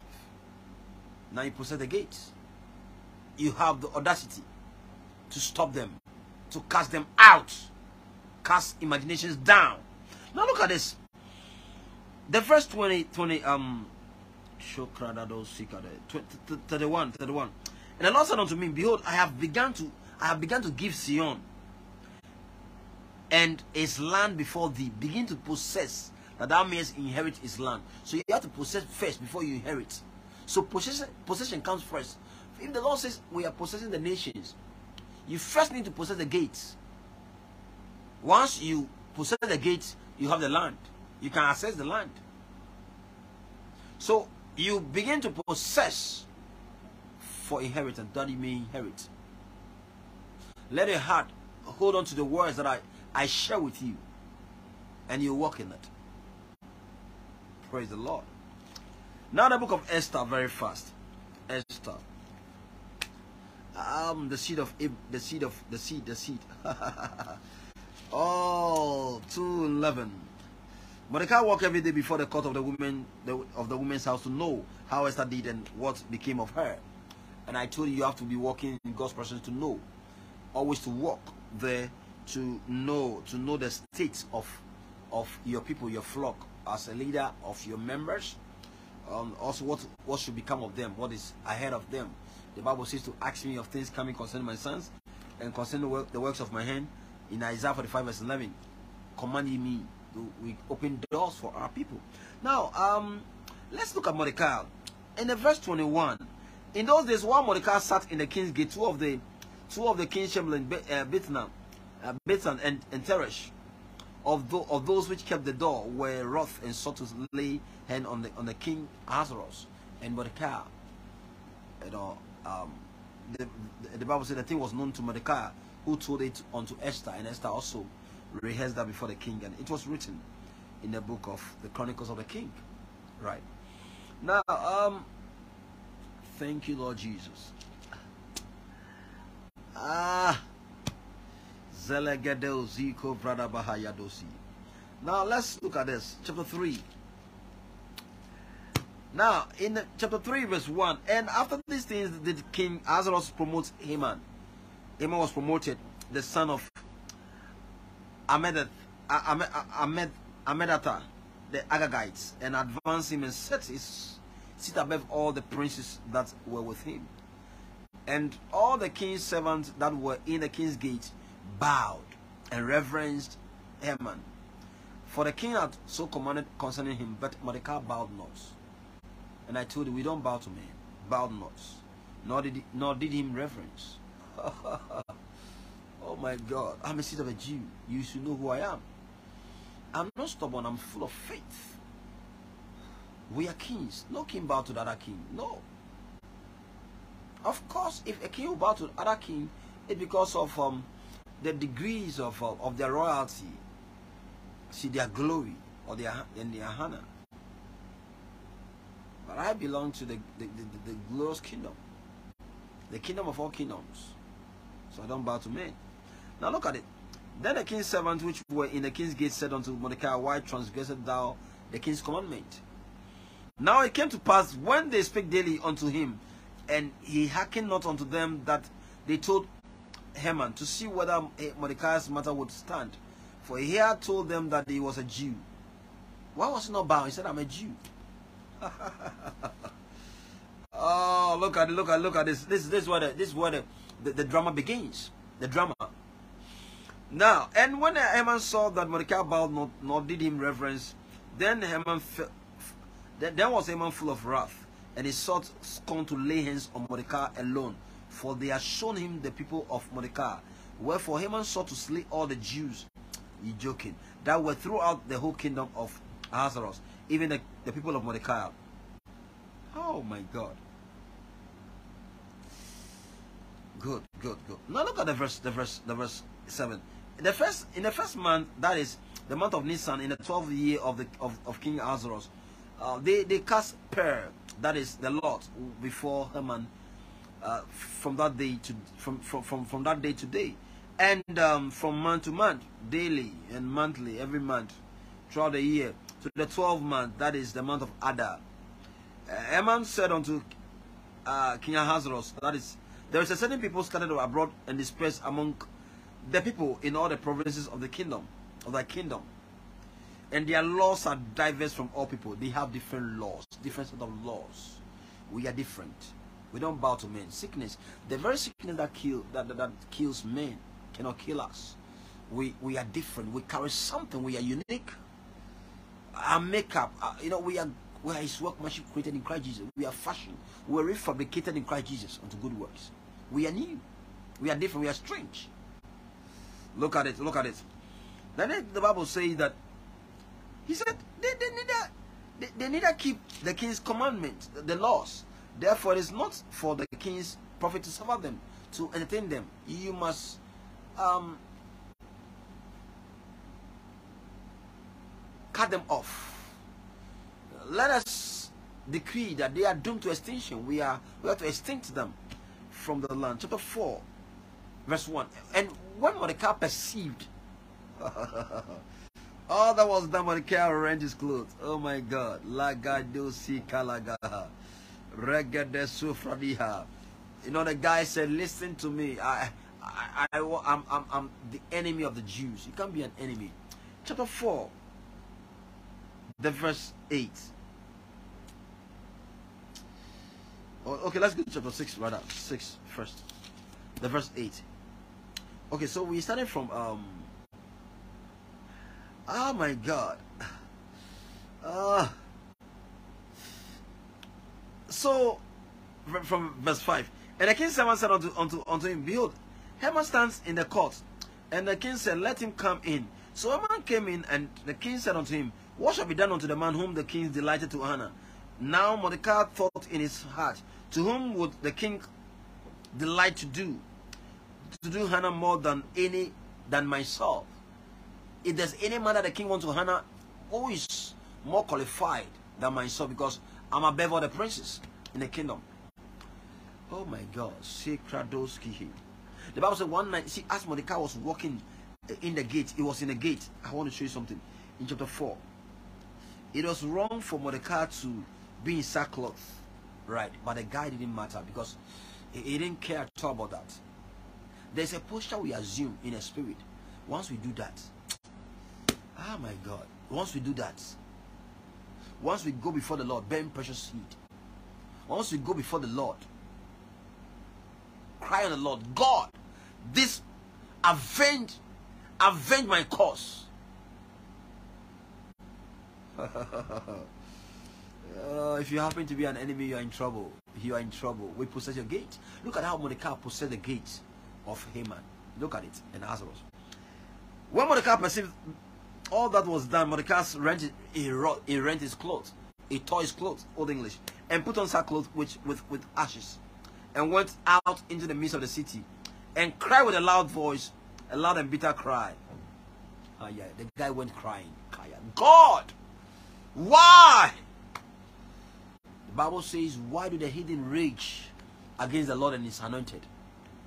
S1: Now you possess the gates. You have the audacity to stop them, to cast them out, cast imaginations down. Now look at this. The first 20, 20 um, 31, 31. And the Lord said unto me, Behold, I have begun to, I have begun to give Sihon and his land before thee. Begin to possess, that thou mayest inherit his land. So you have to possess first before you inherit. So possession, possession comes first. If the Lord says we are possessing the nations, you first need to possess the gates. Once you possess the gates, you have the land. You can access the land. So you begin to possess for inheritance that you may inherit. Let your heart hold on to the words that I, I share with you and you walk in it. Praise the Lord. Now the book of Esther very fast. Esther. Um the seed of the seed of the seed, the seed. oh 211. Mordecai walked every day before the court of the women the, of the women's house to know how Esther did and what became of her. And I told you you have to be walking in God's presence to know. Always to walk there to know to know the state of of your people, your flock, as a leader of your members. Um, also what what should become of them, what is ahead of them. The Bible says to ask me of things coming concerning my sons and concerning the, work, the works of my hand in Isaiah 45 verse 11 commanding me to we open doors for our people. Now, um, let's look at Mordecai. In the verse 21, in those days, while Mordecai sat in the king's gate, two of the two of the king's chamberlain, uh, Bitna, uh, Bitan and, and Teresh, of, of those which kept the door, were wroth and sought to lay hand on the on the king Ahasuerus and Mordecai. You know, um, the, the Bible said the thing was known to Mordecai, who told it unto Esther, and Esther also rehearsed that before the king, and it was written in the book of the Chronicles of the King. Right. Now, um, thank you, Lord Jesus. Ah, Zelegedel Ziko Bahayadosi. Now, let's look at this. Chapter 3. Now, in chapter 3, verse 1, and after these things, did King Ahasuerus promote Haman. Haman was promoted, the son of Ahmed, Ahmed, Ahmedata, the Agagites, and advanced him and set his seat above all the princes that were with him. And all the king's servants that were in the king's gate bowed and reverenced Haman. For the king had so commanded concerning him, but Mordecai bowed not. And I told you, we don't bow to men, bowed not, nor did, he, nor did him reverence. oh my God, I'm a seed of a Jew. You should know who I am. I'm not stubborn, I'm full of faith. We are kings. No king bow to the other king. No. Of course, if a king will bow to the other king, it's because of um, the degrees of, of their royalty, see their glory or their and their honor. But I belong to the, the, the, the glorious kingdom, the kingdom of all kingdoms. So I don't bow to men. Now look at it. Then the king's servants which were in the king's gate said unto Mordecai, Why transgressed thou the king's commandment? Now it came to pass when they spake daily unto him, and he hearkened not unto them that they told Haman to see whether Mordecai's matter would stand. For he had told them that he was a Jew. Why was he not bound? He said, I'm a Jew. oh, look at look at look at this. This, this is where the this is where the, the, the drama begins. The drama. Now, and when Haman saw that Mordecai bowed not, nor did him reverence, then Haman then was Haman full of wrath, and he sought scorn to lay hands on Mordecai alone, for they had shown him the people of Mordecai. Wherefore Haman sought to slay all the Jews, you joking, that were throughout the whole kingdom of Ahasuerus, even the, the people of Mordecai. Oh my God. Good, good, good. Now look at the verse, the verse, the verse seven. In the first, in the first month, that is the month of Nisan, in the twelfth year of the of, of King Ahasuerus, uh, they they cast Pur, that is the Lord, before Haman. Uh, from that day to from from from, from that day to day, and um, from month to month, daily and monthly, every month, throughout the year, to the twelfth month, that is the month of Adar. Uh, Haman said unto uh, King Ahasuerus, that is, there is a certain people scattered abroad and dispersed among the people in all the provinces of the kingdom, of thy kingdom. And their laws are diverse from all people. They have different laws, different set of laws. We are different. We don't bow to men. Sickness, the very sickness that kill that, that, that kills men cannot kill us. We we are different. We carry something. We are unique. Our makeup, uh, you know, we are we are His workmanship created in Christ Jesus. We are fashioned. We are refabricated in Christ Jesus unto good works. We are new. We are different. We are strange. Look at it. Look at it. Then the Bible says that he said they, they neither they, they neither keep the king's commandments, the, the laws. Therefore, it is not for the king's profit to suffer them, to entertain them. You must um, cut them off. Let us decree that they are doomed to extinction. We are we have to extinct them from the land. Chapter 4, verse 1. And when Mordecai perceived, all that was arranged his clothes. Oh my God. Lagadosi kalagaha. Regade sufradiha. You know, the guy said, listen to me. I, I, I, I'm, I'm, I'm the enemy of the Jews. You can't be an enemy. Chapter 4, the verse 8. Oh, okay, let's go to chapter 6 rather. 6 first. The verse 8. Okay, so we started from um Oh my god. Uh so from, verse 5. And the king said unto, unto, unto him, Behold, Haman stands in the court. And the king said, Let him come in. So Haman came in, and the king said unto him, What shall be done unto the man whom the king delighted to honor? Now Mordecai thought in his heart, To whom would the king delight to do? to do honor more than any than myself. If there's any man that the king wants to honor, who is more qualified than myself because I'm above all the princes in the kingdom. Oh my God, Sekradoski. The Bible said one night, see, as Mordecai was walking in the gate, he was in the gate. I want to show you something in chapter 4. It was wrong for Mordecai to be in sackcloth, right? But the guy didn't matter because he, he didn't care at all about that. There's a posture we assume in a spirit. Once we do that, ah my God, once we do that, once we go before the Lord, bearing precious seed, once we go before the Lord, cry on the Lord, God, this avenge, avenge my cause. uh, if you happen to be an enemy, you are in trouble. You are in trouble. We possess your gate. Look at how Mordecai possessed the gate of Haman. Look at it in Ahasuerus. When Mordecai perceived all that was done, Mordecai rent, he, he rent his clothes. He tore his clothes, Old English, and put on sackcloth which, with, with ashes, and went out into the midst of the city, and cried with a loud voice, a loud and bitter cry. Ah, yeah, the guy went crying. God, why? The Bible says, why do the heathen rage against the Lord and his anointed?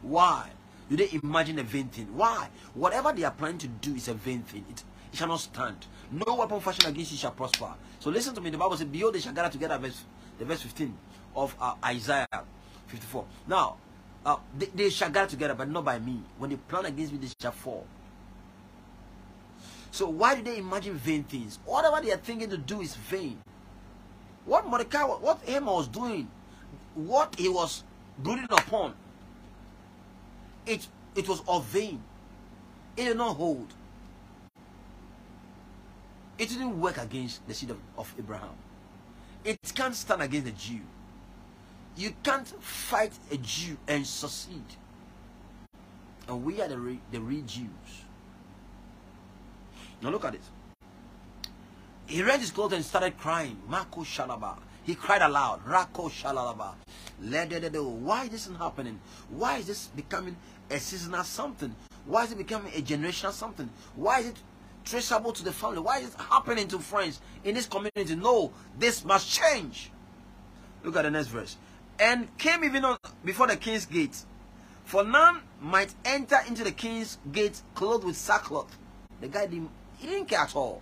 S1: Why? Do they imagine a vain thing? Why? Whatever they are planning to do is a vain thing. It shall not stand. No weapon fashioned against you shall prosper. So listen to me. The Bible says, Behold, they shall gather together, verse, the verse 15 of uh, Isaiah 54. Now, uh, they, they shall gather together, but not by me. When they plan against me, they shall fall. So why do they imagine vain things? Whatever they are thinking to do is vain. What Mordecai, what Haman was doing, what he was brooding upon, it it was of vain. It did not hold. It didn't work against the seed of, of Abraham. It can't stand against a Jew. You can't fight a Jew and succeed. And we are the, re, the real Jews. Now look at it. He rent his clothes and started crying. Mako Shalaba. He cried aloud. Rako Shalaba. Why isn't happening? Why is this becoming a seasonal something? Why is it becoming a generational something? Why is it traceable to the family? Why is it happening to friends in this community? No, this must change. Look at the next verse. And came even on before the king's gate. For none might enter into the king's gate clothed with sackcloth. The guy didn't, he didn't care at all.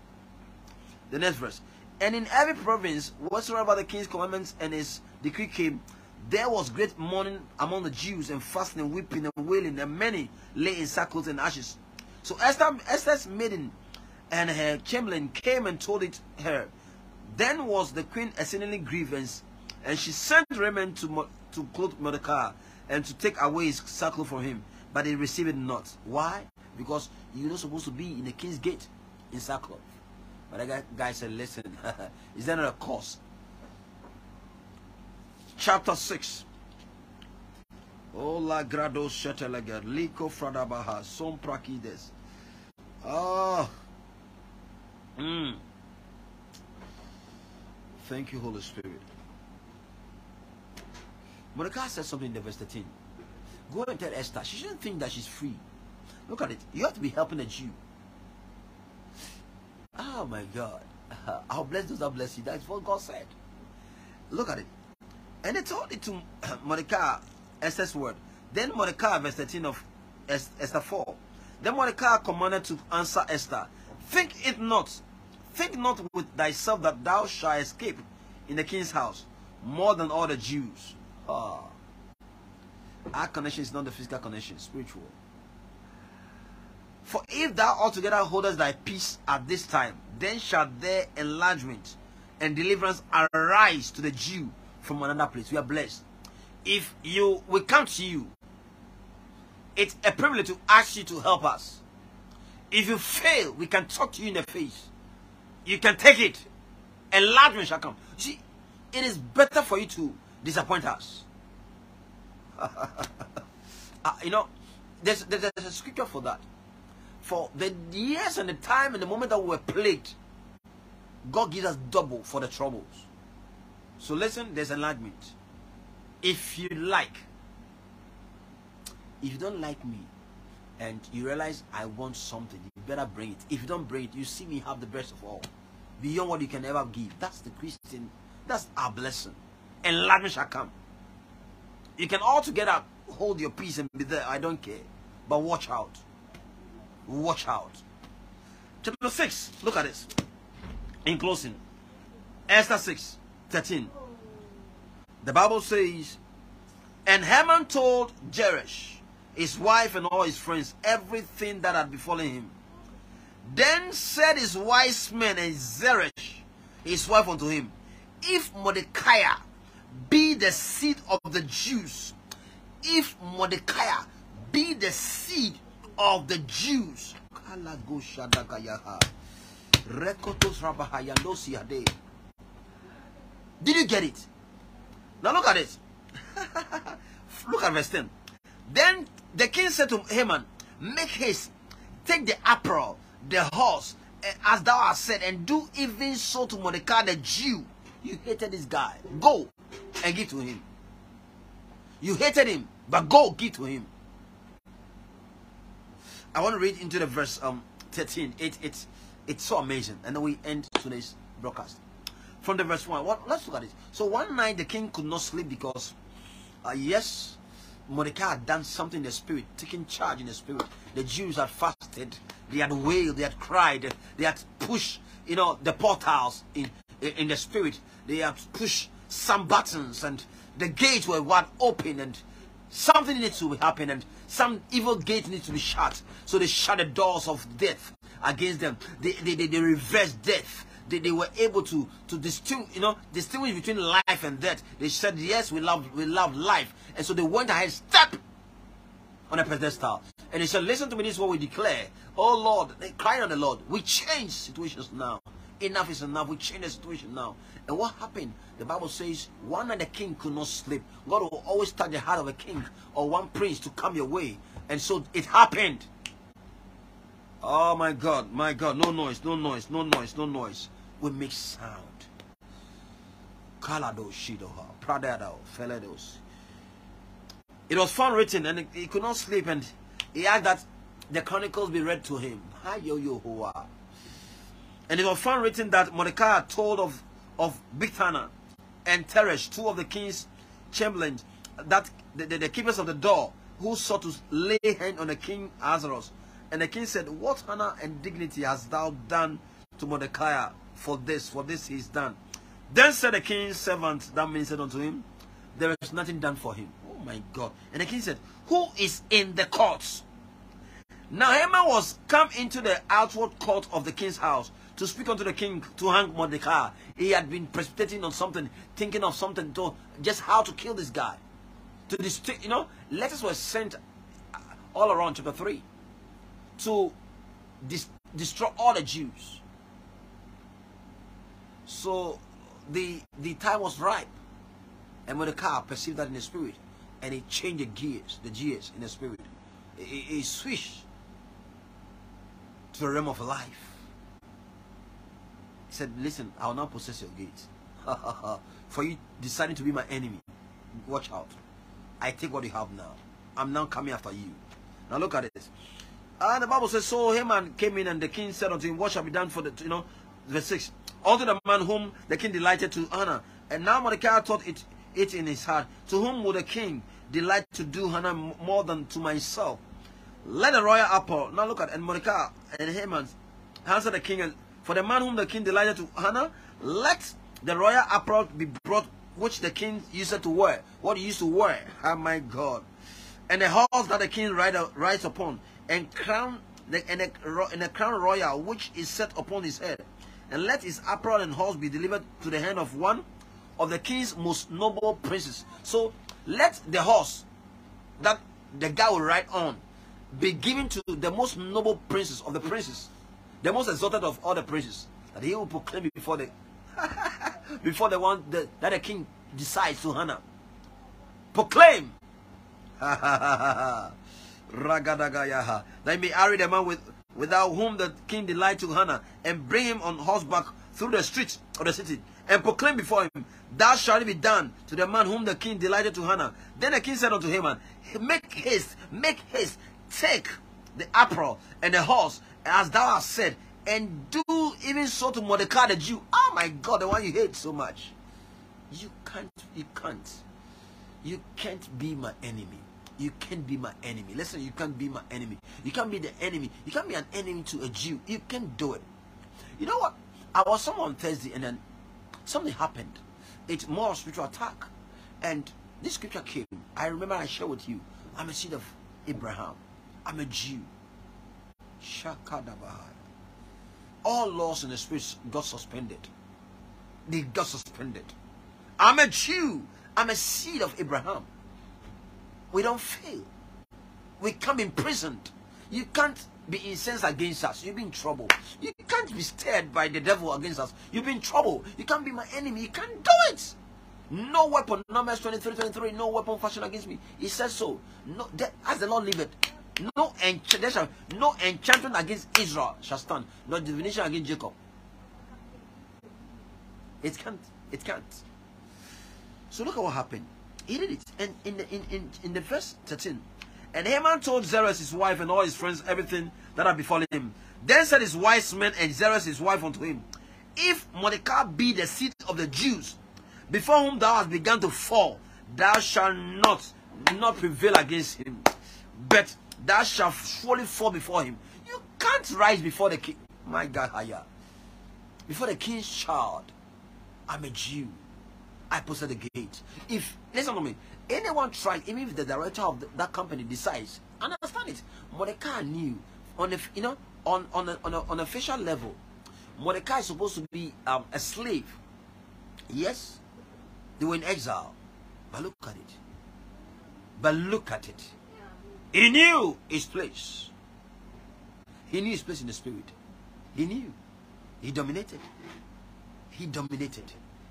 S1: The next verse. And in every province, whatsoever the king's commandments and his decree came, there was great mourning among the Jews, and fasting, and weeping, and wailing, and many lay in sackcloth and ashes. So Esther, Esther's maiden and her chamberlain came and told it her. Then was the queen exceedingly grievous, and she sent raiment to, to clothe Mordecai and to take away his sackcloth from him, but he received it not. Why? Because you're not supposed to be in the king's gate in sackcloth. But that guy said, listen, is that not a cost? chapter 6. Ola grado shetelager, fradabaha, prakides. Mm. Thank you, Holy Spirit. Mordecai said something in the verse 13. Go and tell Esther, she shouldn't think that she's free. Look at it. You have to be helping a Jew. Oh my God. I'll bless those that bless you. That's what God said. Look at it. And they told it to Mordecai, Esther's word. Then Mordecai, verse 13 of Esther 4. Then Mordecai commanded to answer Esther, Think it not, think not with thyself that thou shalt escape in the king's house more than all the Jews. Ah. Our connection is not the physical connection, spiritual. For if thou altogether holdest thy peace at this time, then shall there enlargement and deliverance arise to the Jew from another place. We are blessed. If you we come to you, it's a privilege to ask you to help us. If you fail, we can talk to you in the face. You can take it. Enlargement shall come. See, it is better for you to disappoint us. uh, you know, there's, there's a scripture for that. For the years and the time and the moment that we were plagued, God gives us double for the troubles. So listen, there's enlargement. If you like, if you don't like me, and you realize I want something, you better bring it. If you don't bring it, you see me have the best of all. Beyond what you can ever give. That's the Christian, that's our blessing. and Enlargement shall come. You can all together hold your peace and be there. I don't care. But watch out. Watch out. Chapter 6. Look at this. In closing. Esther 6. 13. The Bible says, And Haman told Zeresh, his wife and all his friends, everything that had befallen him. Then said his wise men and Zeresh, his wife, unto him, If Mordecai be the seed of the Jews, if Mordecai be the seed of the Jews. Did you get it? Now look at it. look at verse 10. Then the king said to Haman, Make haste, take the apparel, the horse, eh, as thou hast said, and do even so to Mordecai the Jew. You hated this guy. Go and give to him. You hated him, but go give to him. I want to read into the verse um 13. It, it's it's so amazing. And then we end today's broadcast. From the verse 1. What, let's look at it. So one night the king could not sleep because uh, yes, Mordecai had done something in the spirit, taking charge in the spirit. The Jews had fasted, they had wailed, they had cried, they had pushed, you know, the portals in in the spirit. They had pushed some buttons and the gates were wide open and something needs to happen and some evil gate needs to be shut. So they shut the doors of death against them. They they, they, they reversed death they, they were able to to distinguish you know distinguish between life and death. They said yes we love we love life. And so they went ahead step on a pedestal. And they said listen to me this is what we declare. Oh lord they cried on the lord we change situations now. Enough is enough. We change the situation now. And what happened? The bible says one night the king could not sleep. God will always touch the heart of a king or one prince to come your way. And so it happened. Oh my God, my God, no noise, no noise, no noise, no noise will make sound. Kalado Shidoha, Pradado, Feledos. It was found written and he could not sleep and he asked that the chronicles be read to him. And it was found written that Mordecai told of, of Bigthana and Teresh, two of the king's chamberlains, that the, the, the, keepers of the door, who sought to lay hand on the king Ahasuerus. And the king said, What honor and dignity hast thou done to Mordecai for this, for this he's done. Then said the king's servant that ministered unto him, There is nothing done for him. Oh my God. And the king said, Who is in the courts? Now Haman was come into the outward court of the king's house to speak unto the king to hang Mordecai. He had been precipitating on something, thinking of something to just how to kill this guy. To this, you know, letters were sent all around chapter 3 to destroy all the Jews. So the the time was ripe. And when the car perceived that in the spirit, and he changed the gears, the gears in the spirit, he, he switched to the realm of life. He said, Listen, I will not possess your gates. For you deciding to be my enemy, watch out. I take what you have now. I'm now coming after you. Now look at this. And the Bible says, So Haman came in and the king said unto him, What shall be done for the, you know, verse 6 unto the man whom the king delighted to honor. And now Mordecai thought it, it in his heart, to whom would the king delight to do honor more than to myself? Let the royal apple, now look at, and Mordecai and Haman answered the king, and for the man whom the king delighted to honor, let the royal apple be brought, which the king used to wear, what he used to wear. Oh my God. And the horse that the king ride, rides upon, and crown the, and, the, and the crown royal which is set upon his head and let his apparel and horse be delivered to the hand of one of the king's most noble princes. So let the horse that the guy will ride on be given to the most noble princes of the princes, the most exalted of all the princes, that he will proclaim before the before the one that, that the king decides to honor. Proclaim. Ragadagayaha. Let me marry the man with without whom the king delighted to honor, and bring him on horseback through the streets of the city, and proclaim before him, Thou shalt be done to the man whom the king delighted to honor. Then the king said unto Haman, Make haste, make haste, take the apparel and the horse, as thou hast said, and do even so to Mordecai the Jew. Oh my God, the one you hate so much. You can't, you can't, you can't be my enemy. You can't be my enemy. Listen, you can't be my enemy. You can't be the enemy. You can't be an enemy to a Jew. You can't do it. You know what? I was somewhere on Thursday and then something happened. It's more spiritual attack. And this scripture came. I remember I shared with you. I'm a seed of Abraham. I'm a Jew. Shakadabahai. All laws in the spirit got suspended. They got suspended. I'm a Jew. I'm a seed of Abraham. We don't fail. We can't imprisoned. You can't be incensed against us. You'll be in trouble. You can't be stirred by the devil against us. You'll be in trouble. You can't be my enemy. You can't do it. No weapon, Numbers 23, 23, no weapon fashioned against me. He says so. No, that, as the Lord liveth, no, no enchantment against Israel shall stand, no divination against Jacob. It can't. It can't. So look at what happened. He did it. And in the, in, in, in the verse 13, and Haman told Zeresh his wife and all his friends everything that had befallen him. Then said his wise men and Zeresh his wife unto him, If Mordecai be the seat of the Jews, before whom thou hast begun to fall, thou shalt not not prevail against him, but thou shalt surely fall before him. You can't rise before the king. My God, higher. Before the king's child, I'm a Jew. I posted the gate. If listen to me, anyone tries, even if the director of the, that company decides, understand it. Mordecai knew on a you know on on a, on, a, on official level, Mordecai is supposed to be um, a slave. Yes, they were in exile. But look at it. But look at it. He knew his place. He knew his place in the spirit. He knew. He dominated. He dominated.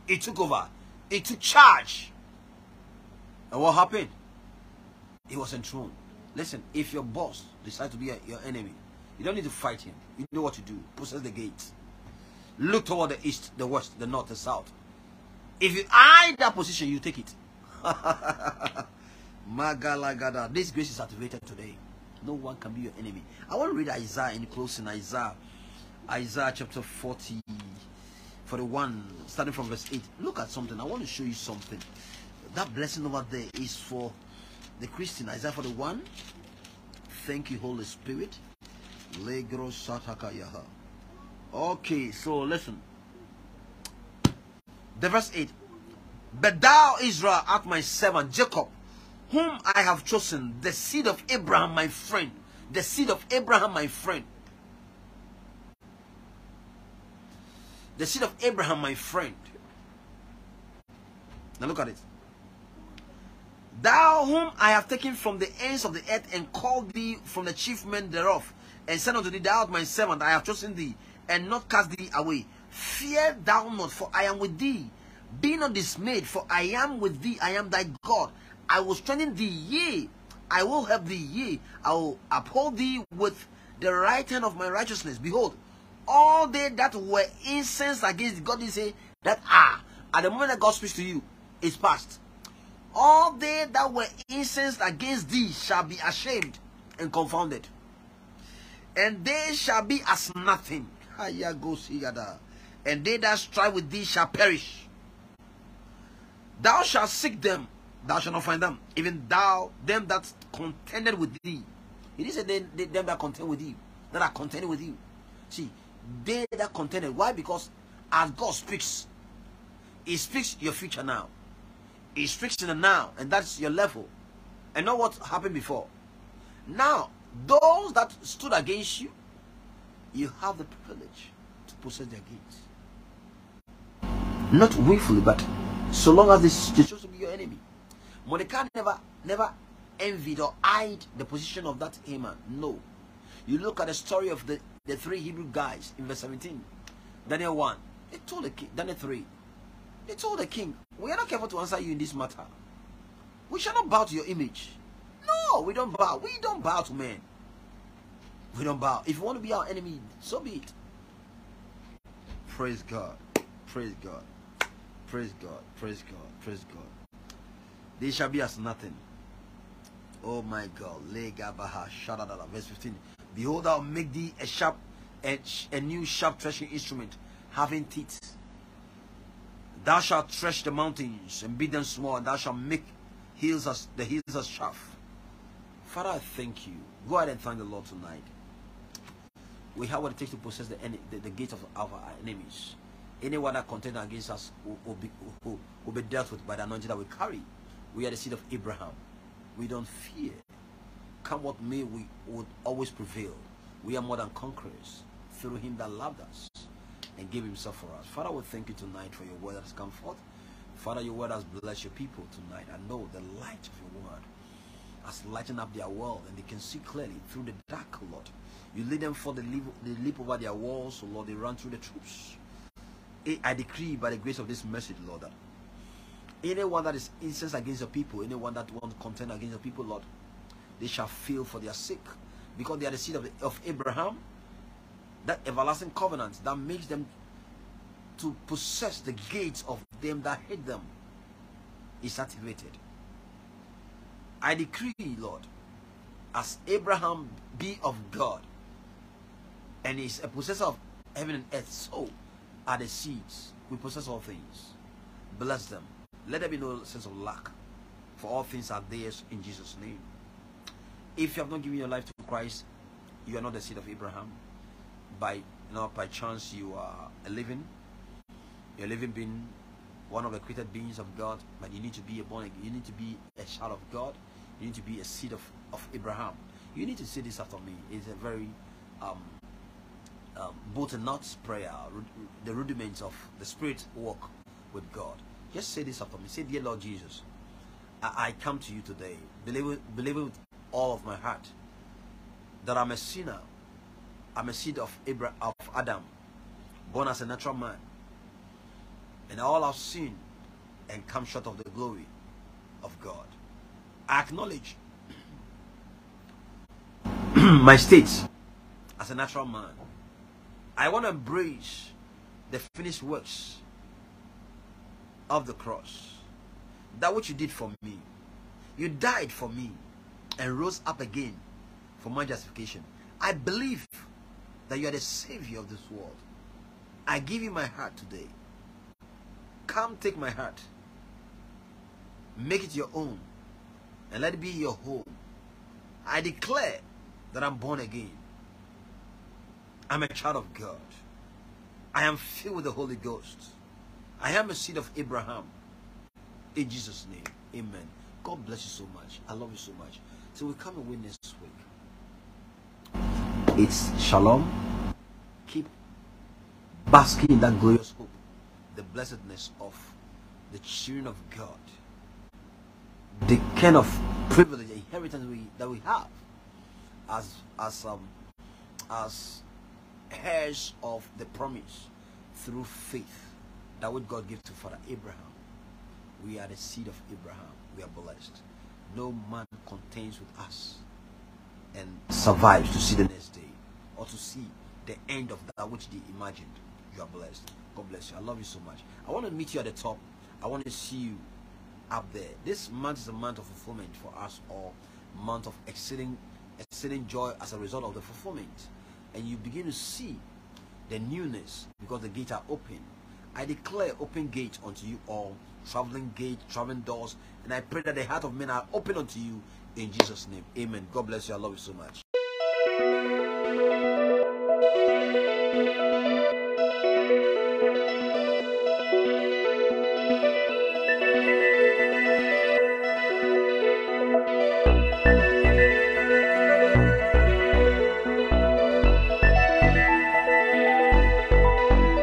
S1: He took over. He took charge. And what happened? He was enthroned. Listen, if your boss decides to be a, your enemy, you don't need to fight him. You know what to do. Possess the gates. Look toward the east, the west, the north, the south. If you eye that position, you take it. Magalagada. This grace is activated today. No one can be your enemy. I want to read Isaiah in closing. Isaiah, Isaiah chapter 40, 41, starting from verse 8. Look at something. I want to show you something. That blessing over there is for the Christian. Isaiah 41. Thank you, Holy Spirit. Okay, so listen. The verse 8. But thou, Israel, art my servant, Jacob, whom I have chosen, the seed of Abraham, my friend. The seed of Abraham, my friend. The seed of Abraham, my friend. Now look at it. Thou whom I have taken from the ends of the earth and called thee from the chief men thereof, and said unto thee, Thou art my servant, I have chosen thee, and not cast thee away. Fear thou not, for I am with thee. Be not dismayed, for I am with thee. I am thy God. I will strengthen thee, yea, I will help thee, yea, I will uphold thee with the right hand of my righteousness. Behold, all they that were incensed against God, they say that ah, at the moment that God speaks to you, is past. All they that were incensed against thee shall be ashamed and confounded, and they shall be as nothing. And they that strive with thee shall perish. Thou shalt seek them, thou shalt not find them. Even thou, them that contended with thee. It is they, them that contend with you, that are contending with you. See, they that. Why? Because as God speaks, He speaks your future now. He speaks in the now, and that's your level. And not what happened before. Now, those that stood against you, you have the privilege to possess their gates. Not willfully, but so long as they, they chose to be your enemy. Mordecai never, never envied or eyed the position of that Haman. No. You look at the story of the, the three Hebrew guys in verse 17. Daniel 1. They told the king, Daniel 3. They told the king, We are not careful to answer you in this matter. We shall not bow to your image. No, we don't bow. We don't bow to men. We don't bow. If you want to be our enemy, so be it. Praise God. Praise God. Praise God. Praise God. Praise God. They shall be as nothing. Oh my God. Verse 15. Behold, I'll make thee a sharp and a new sharp threshing instrument, having teeth. Thou shalt thresh the mountains and beat them small, and thou shalt make hills as the hills as chaff. Father, I thank you. Go ahead and thank the Lord tonight. We have what it takes to possess the, the, the gates of our enemies. Anyone that contend against us will, will, be, will, will be dealt with by the anointing that we carry. We are the seed of Abraham. We don't fear. Come what may, we would always prevail. We are more than conquerors through him that loved us and gave himself for us. Father, we thank you tonight for your word that has come forth. Father, your word has blessed your people tonight. I know the light of your word has lightened up their world and they can see clearly through the dark, Lord. You lead them for the leap, leap over their walls, so Lord, they run through the troops. Eh, I decree by the grace of this message, Lord, that anyone that is incensed against your people, anyone that wants to contend against your people, Lord, they shall feel for their sake because they are the seed of, of Abraham. That everlasting covenant that makes them to possess the gates of them that hate them is activated. I decree, Lord, as Abraham be of God and is a possessor of heaven and earth, so are the seeds. We possess all things. Bless them. Let there be no sense of lack. For all things are theirs in Jesus' name. If you have not given your life to Christ, you are not the seed of Abraham. By know, by chance you are a living, you're living being, one of the created beings of God, but you need to be a born again. You need to be a child of God. You need to be a seed of, of Abraham. You need to say this after me. It's a very um, um, nuts prayer, the rudiments of the spirit walk with God. Just say this after me. Say, Dear Lord Jesus, I, I come to you today, believing, believing with all of my heart that I'm a sinner. I'm a seed of Abraham, of Adam, born as a natural man. And all have sinned and come short of the glory of God. I acknowledge my state as a natural man. I want to embrace the finished works of the cross. That which you did for me. You died for me and rose up again for my justification. I believe that you are the Savior of this world. I give you my heart today. Come take my heart. Make it your own. And let it be your home. I declare that I'm born again. I'm a child of God. I am filled with the Holy Ghost. I am a seed of Abraham. In Jesus' name. Amen. God bless you so much. I love you so much. So we come and win this week. It's shalom. Keep basking in that glorious hope, the blessedness of the children of God, the kind of privilege, inheritance we, that we have as as um as heirs of the promise through faith that what God gave to Father Abraham. We are the seed of Abraham. We are blessed. No man contains with us and survives to see the next day or to see the end of that which they imagined. You are blessed. God bless you. I love you so much. I want to meet you at the top. I want to see you up there. This month is a month of fulfillment for us all. Month of exceeding exceeding joy as a result of the fulfillment and you begin to see the newness because the gates are open. I declare open gates unto you all, traveling gate, traveling doors, and I pray that the heart of men are open unto you in Jesus' name. Amen. God bless you. I love you so much.